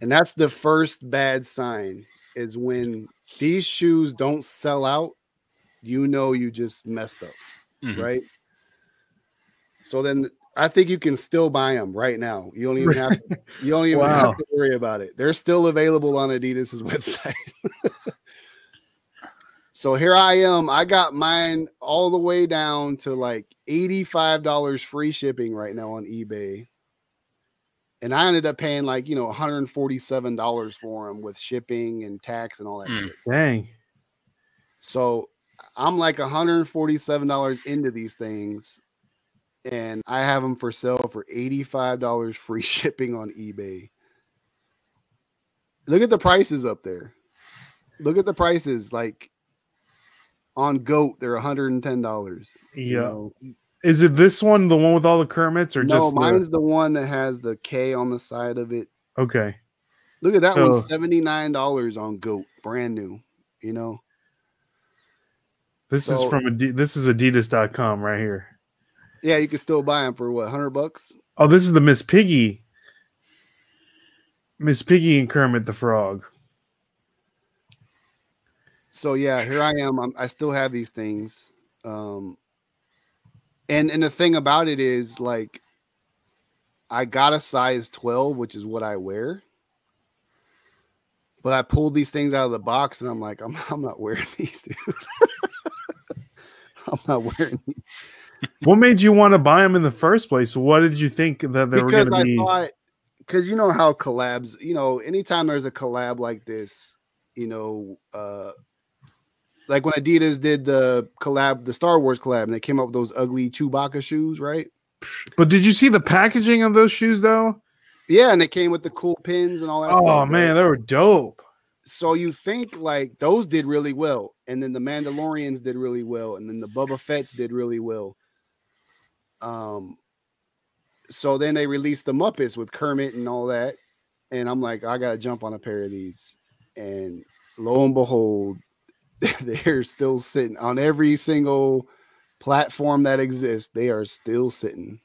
and that's the first bad sign is when these shoes don't sell out, you know you just messed up, Mhm. right? So then I think you can still buy them right now. You don't even have to, you don't even Wow. have to worry about it. They're still available on Adidas's website. so here I am. I got mine all the way down to like $85 free shipping right now on eBay. And I ended up paying like, you know, $147 for them with shipping and tax and all that Mm. shit. dang. So I'm like $147 into these things, and I have them for sale for $85 free shipping on eBay. Look at the prices up there. Look at the prices. Like on Goat, they're $110. you Yeah. know. Is it this one, the one with all the Kermits, or No, just the- mine's the one that has the K on the side of it. okay? Look at that one, $79 on Goat, brand new. You know, This is from Adi- this is Adidas.com right here. yeah, you can still buy them for what, 100 bucks? Oh, this is the Miss Piggy. Miss Piggy and Kermit the Frog. so yeah here i am I'm, i still have these things um and and the thing about it is like i got a size 12 which is what i wear but i pulled these things out of the box and i'm like i'm, I'm not wearing these dude not wearing What made you want to buy them in the first place? What did you think that they were because going to i be? thought because you know how collabs you know anytime there's a collab like this you know uh like when adidas did the collab the star wars collab and they came up with those ugly chewbacca shoes right But did you see the packaging of those shoes though? yeah and they came with the cool pins and all that Oh stuff, man, right? they were dope. So you think like those did really well and then the mandalorians did really well and then the Boba Fett's did really well. Um so then they released the muppets with kermit and all that and i'm like i gotta jump on a pair of these. And lo and behold they're still sitting on every single platform that exists they are still sitting.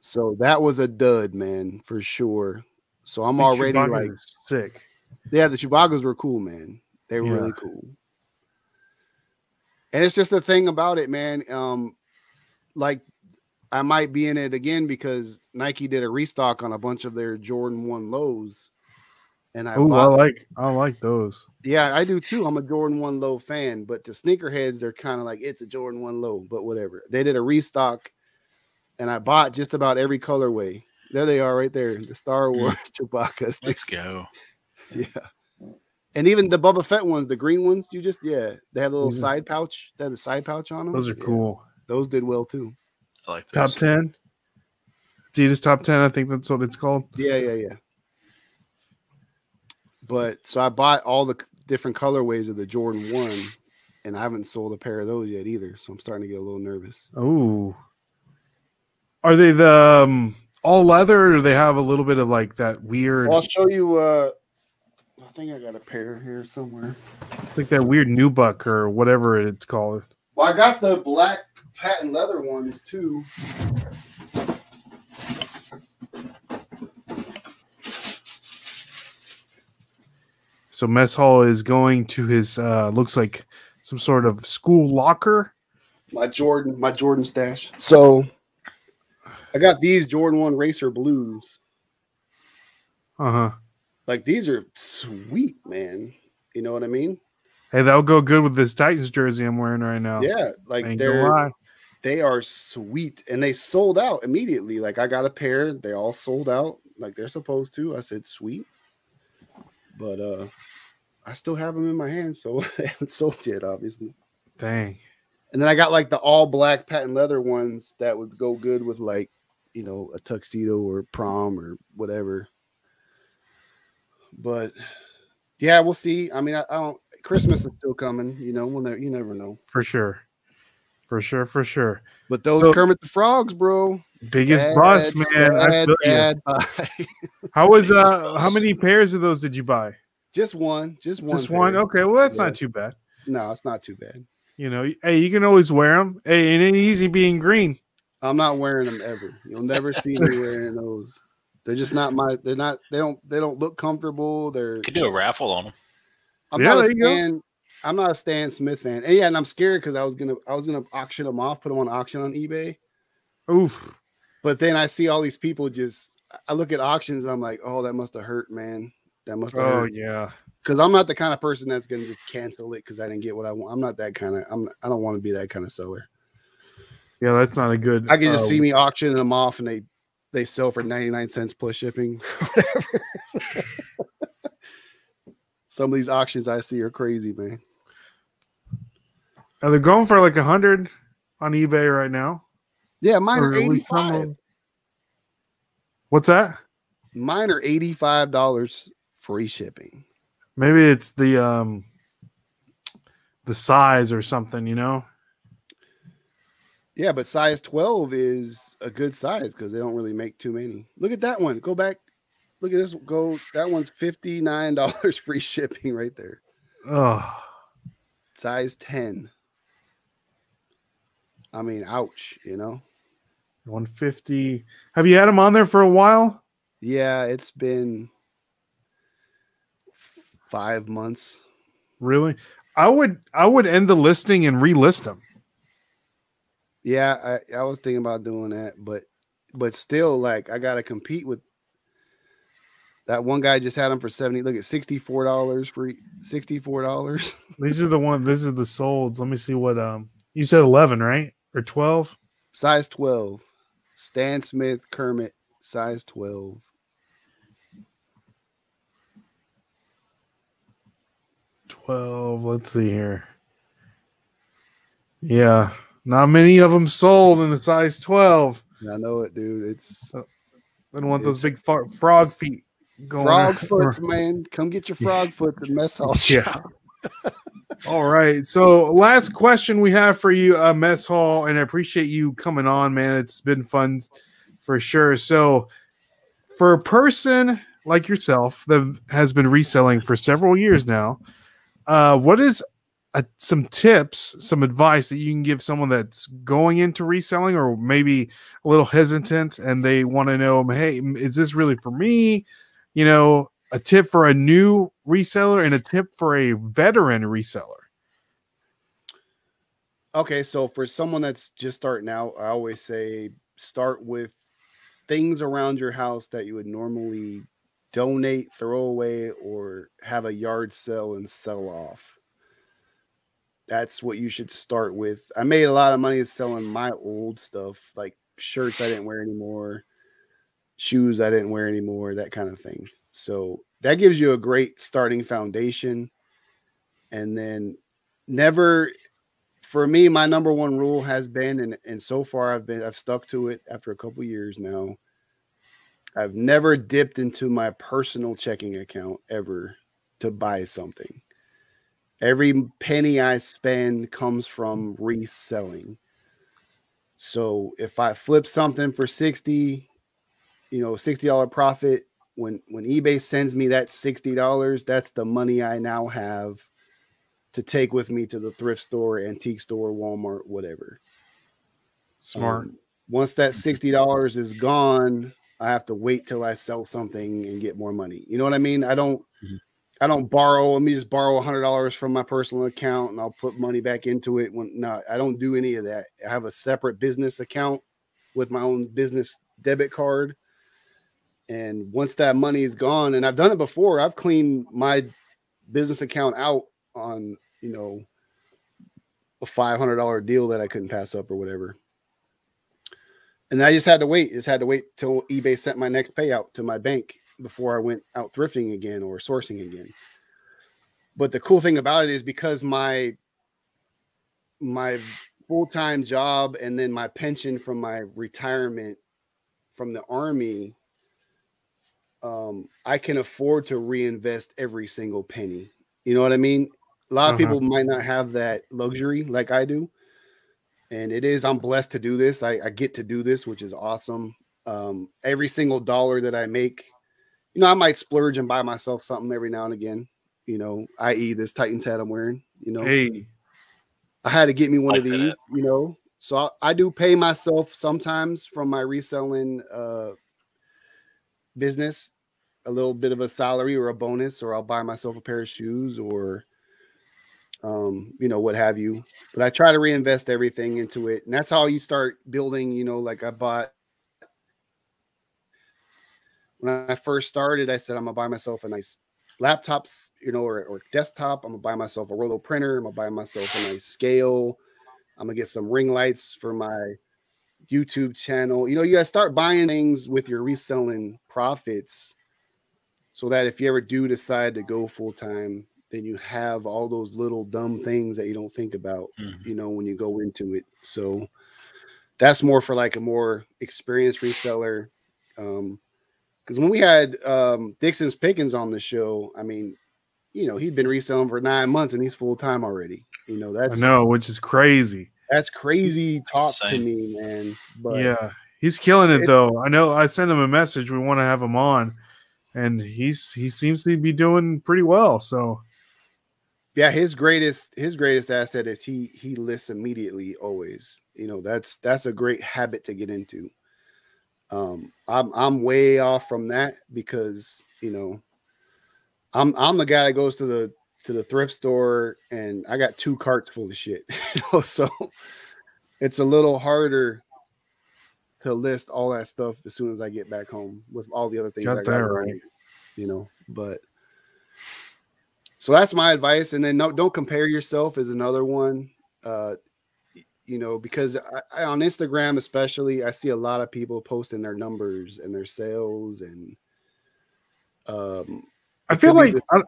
So that was a dud man for sure so i'm These already Chewbacca's like sick. yeah, the Chewbaccas were cool, man. They were Yeah. really cool. And it's just the thing about it, man. Um, like I might be in it again because Nike did a restock on a bunch of their Jordan One lows, and I Oh, I like I like those. yeah, I do too. I'm a Jordan One low fan, but to sneakerheads, they're kind of like it's a Jordan One low, but whatever. They did a restock, and I bought just about every colorway. There they are, right there, the Star Mm. Wars Chewbacca's. Let's go. Yeah. And even the Boba Fett ones, the green ones, you just yeah, they have a little Mhm. side pouch. They have a side pouch on them. Those are Yeah, cool. those did well too. I like Top ten. Adidas top ten. I think that's what it's called. Yeah, yeah, yeah. But so I bought all the different colorways of the Jordan One, and I haven't sold a pair of those yet either. So I'm starting to get a little nervous. Oh, are they the um, all leather, or do they have a little bit of like that weird, Well, I'll show you. uh I think I got a pair here somewhere. it's like that weird nubuck or whatever it's called? Well, I got the black patent leather ones too. So mess hall is going to his uh, looks like some sort of school locker. My Jordan, my Jordan stash. So I got these Jordan One Racer Blues. Uh huh. Like these are sweet, man. You know what I mean? Hey, that'll go good with this Titans jersey I'm wearing right now. Yeah, like Ain't they're they are sweet and they sold out immediately. Like I got a pair, they all sold out like they're supposed to. I said sweet, but uh I still have them in my hands, so they haven't sold yet, obviously. Dang. And then I got like the all black patent leather ones that would go good with like you know a tuxedo or prom or whatever. But yeah, we'll see. I mean, I, I don't. Christmas is still coming. You know, we'll never, you never know. For sure. For sure. For sure. But those So- Kermit the Frogs, bro. Biggest Bad, bust, man. I bad, feel you. bad. How was uh how many pairs of those did you buy? just one, just one, Just one? Okay, well that's Yeah. not too bad. No, it's not too bad. You know, hey, you can always wear them. Hey, it ain't easy being green. I'm not wearing them ever. You'll never see me wearing those. They're just not my. They're not. They don't. They don't look comfortable. They're. Could do a raffle on them. I'm Yeah, not a there you go. Stan. I'm not a Stan Smith fan. And yeah, and I'm scared because I was gonna. I was gonna auction them off, put them on auction on eBay. Oof. But then I see all these people just. I look at auctions and I'm like, oh, that must have hurt, man. That must have Oh hurt. yeah. Because I'm not the kind of person that's gonna just cancel it because I didn't get what I want. I'm not that kind of. I'm. I don't want to be that kind of seller. Yeah, that's not a good I can just uh, see me auctioning them off and they they sell for 99 cents plus shipping. Whatever. Some of these auctions I see are crazy, man. Are they going for like a hundred on eBay right now? Yeah, mine are Or at least some of 85. What's that? Mine are $85 free shipping. Maybe it's the um the size or something, you know? Yeah, but size 12 is a good size because they don't really make too many. Look at that one. Go back. Look at this. Go. That one's $59 free shipping right there. Oh, Size 10. I mean, ouch, you know? 150. Have you had them on there for a while? Yeah, it's been five months. Really? I would I would end the listing and relist them. Yeah, I, I was thinking about doing that, but but still, like I gotta compete with that one guy just had them for 70. Look at $64 free, $64. These are the one this is the solds. Let me see what um you said 11, right? Or 12? Size 12. Stan Smith, Kermit, size 12. Twelve. Let's see here. Yeah, not many of them sold in the size twelve. I know it, dude. It's I don't want those big far, frog feet going. frog foots, man. Come get your frog foots and mess hall. Yeah. All right. So, last question we have for you, uh, Mess Hall, and I appreciate you coming on, man. It's been fun for sure. So, for a person like yourself that has been reselling for several years now, uh, what is some tips, some advice that you can give someone that's going into reselling or maybe a little hesitant and they want to know, hey, is this really for me? You know, a tip for a new reseller and a tip for a veteran reseller. Okay, so for someone that's just starting out, I always say start with things around your house that you would normally donate, throw away, or have a yard sale and sell off. That's what you should start with. I made a lot of money selling my old stuff, like shirts I didn't wear anymore, shoes I didn't wear anymore, that kind of thing. So that gives you a great starting foundation. And then never for me, my number one rule has been, and, and so far I've been I've stuck to it after a couple years now. I've never dipped into my personal checking account ever to buy something. Every penny I spend comes from reselling. So if I flip something for 60, you know, $60 profit, when when eBay sends me that $60, that's the money I now have to take with me to the thrift store, antique store, Walmart, whatever. Smart. Um, once that $60 is gone, I have to wait till I sell something and get more money. You know what I mean? I don't. I don't borrow. Let me just borrow a hundred dollars from my personal account and I'll put money back into it. When no, I don't do any of that. I have a separate business account with my own business debit card. And once that money is gone, and I've done it before, I've cleaned my business account out on you know a five hundred dollar deal that I couldn't pass up or whatever. And I just had to wait. Just had to wait till eBay sent my next payout to my bank before I went out thrifting again or sourcing again. But the cool thing about it is because my my full-time job and then my pension from my retirement from the army um I can afford to reinvest every single penny. You know what I mean? A lot of Uh-huh. people might not have that luxury like I do. And it is, I'm blessed to do this. I, I get to do this, which is awesome. Um, every single dollar that I make, you know, I might splurge and buy myself something every now and again, you know, i.e., this Titans hat I'm wearing, you know, Hey, I had to get me one of Like that. these, you know. So I, I do pay myself sometimes from my reselling uh business a little bit of a salary or a bonus, or I'll buy myself a pair of shoes or um, you know, what have you. But I try to reinvest everything into it. And that's how you start building, you know, like I bought when I first started, I said I'm gonna buy myself a nice laptops, you know, or, or desktop. I'm gonna buy myself a Rollo printer. I'm gonna buy myself a nice scale. I'm gonna get some ring lights for my YouTube channel. You know, you gotta start buying things with your reselling profits so that if you ever do decide to go full time, then you have all those little dumb things that you don't think about, Mhm. you know, when you go into it. So that's more for like a more experienced reseller. Um, because when we had um Dixon's Pickens on the show, I mean, you know, he'd been reselling for nine months and he's full time already. You know, I that's know, which is crazy. that's crazy talk to me, man. But yeah, he's killing it it- though. I know. I sent him a message. We want to have him on, and he's he seems to be doing pretty well. So yeah, his greatest his greatest asset is he he lists immediately always. You know, that's that's a great habit to get into. Um, I'm I'm way off from that because you know, I'm I'm the guy that goes to the to the thrift store and I got two carts full of shit. You know, so it's a little harder to list all that stuff as soon as I get back home with all the other things Got I got right. You know, but so that's my advice. And then no, don't compare yourself is another one. Uh, you know, because I, I, on Instagram, especially, I see a lot of people posting their numbers and their sales, and um, I feel could be like I,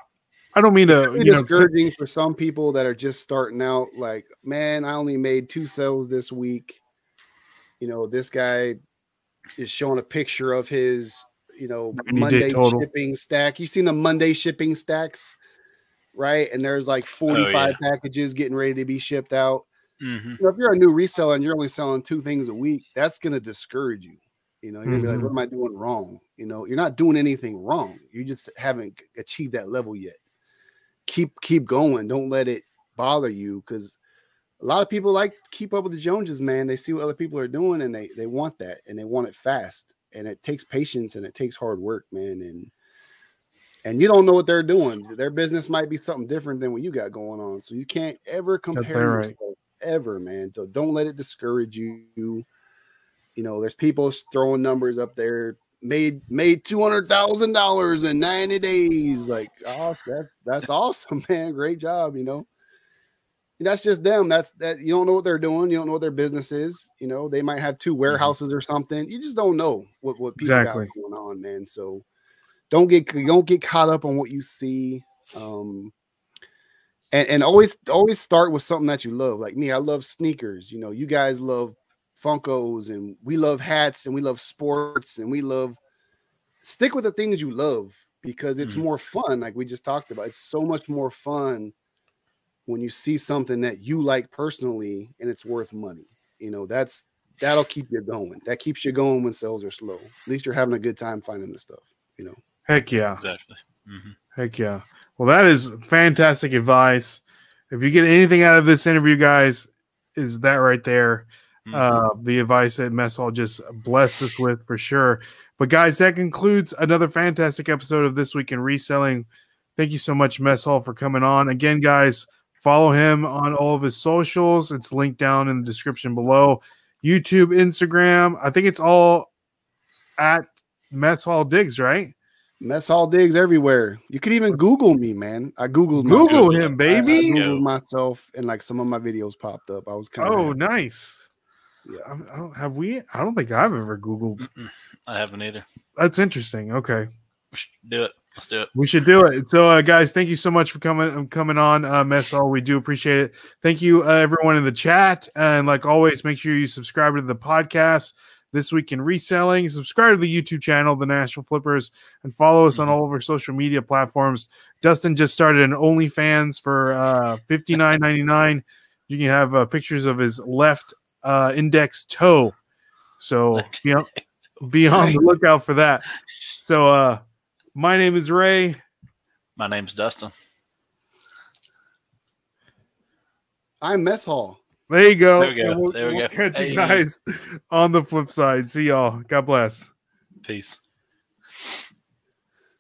I don't mean to it's you know discouraging for some people that are just starting out. Like, man, I only made two sales this week. You know, this guy is showing a picture of his, you know, Monday total. shipping stack. You seen the Monday shipping stacks, right? And there's like 45 packages getting ready to be shipped out. Mhm. You know, if you're a new reseller and you're only selling two things a week, that's going to discourage you. You know, you're gonna be like, what am I doing wrong? You know, you're not doing anything wrong. You just haven't achieved that level yet. Keep keep going. Don't let it bother you because a lot of people like to keep up with the Joneses, man. They see what other people are doing and they they want that and they want it fast. And it takes patience and it takes hard work, man. And and you don't know what they're doing. Their business might be something different than what you got going on. So you can't ever compare that right. Ever, man. So don't let it discourage you. You know, there's people throwing numbers up there. Made made two hundred thousand dollars in ninety days. Like, oh, that's that's awesome, man. Great job. You know, And that's just them. That's that. You don't know what they're doing. You don't know what their business is. You know, they might have two warehouses or something. You just don't know what what people Exactly. got going on, man. So don't get don't get caught up on what you see. Um, and, and always always start with something that you love. Like me, I love sneakers. You know, you guys love Funkos and we love hats and we love sports and we love stick with the things you love because it's Mhm. more fun. Like we just talked about, it's so much more fun when you see something that you like personally and it's worth money. You know, that's that'll keep you going. That keeps you going when sales are slow. At least you're having a good time finding the stuff. You know. Heck yeah. Exactly. hmm Heck yeah. Well, that is fantastic advice. If you get anything out of this interview, guys, is that right there. Mm-hmm. Uh, the advice that Mess Hall just blessed us with for sure. But guys, that concludes another fantastic episode of This Week in Reselling. Thank you so much, Mess Hall, for coming on. Again, guys, follow him on all of his socials. It's linked down in the description below. YouTube, Instagram. I think it's all at Mess Hall Digs, right? Mess hall digs everywhere. You could even Google me, man. I googled Google myself. him, I, I baby. googled myself, and like some of my videos popped up. I was kind of Oh, nice. Yeah. I I don't, have we? I don't think I've ever Googled. Mm-mm. I haven't either. That's interesting. Okay. We should do it. Let's do it. We should do it. So, uh, guys, thank you so much for coming coming on, uh, Mess Hall. We do appreciate it. Thank you, uh, everyone in the chat, and like always, make sure you subscribe to the podcast. This week in reselling, subscribe to the YouTube channel, The National Flippers, and follow us on all of our social media platforms. Dustin just started an OnlyFans for uh, fifty nine ninety nine. You can have uh, pictures of his left uh, index toe. So be on, be on the lookout for that. So, uh, my name is Ray. My name's Dustin. I'm mess hall. There you go. There we go. We'll, There we we'll go. catch you guys on the flip side. See y'all. God bless. Peace.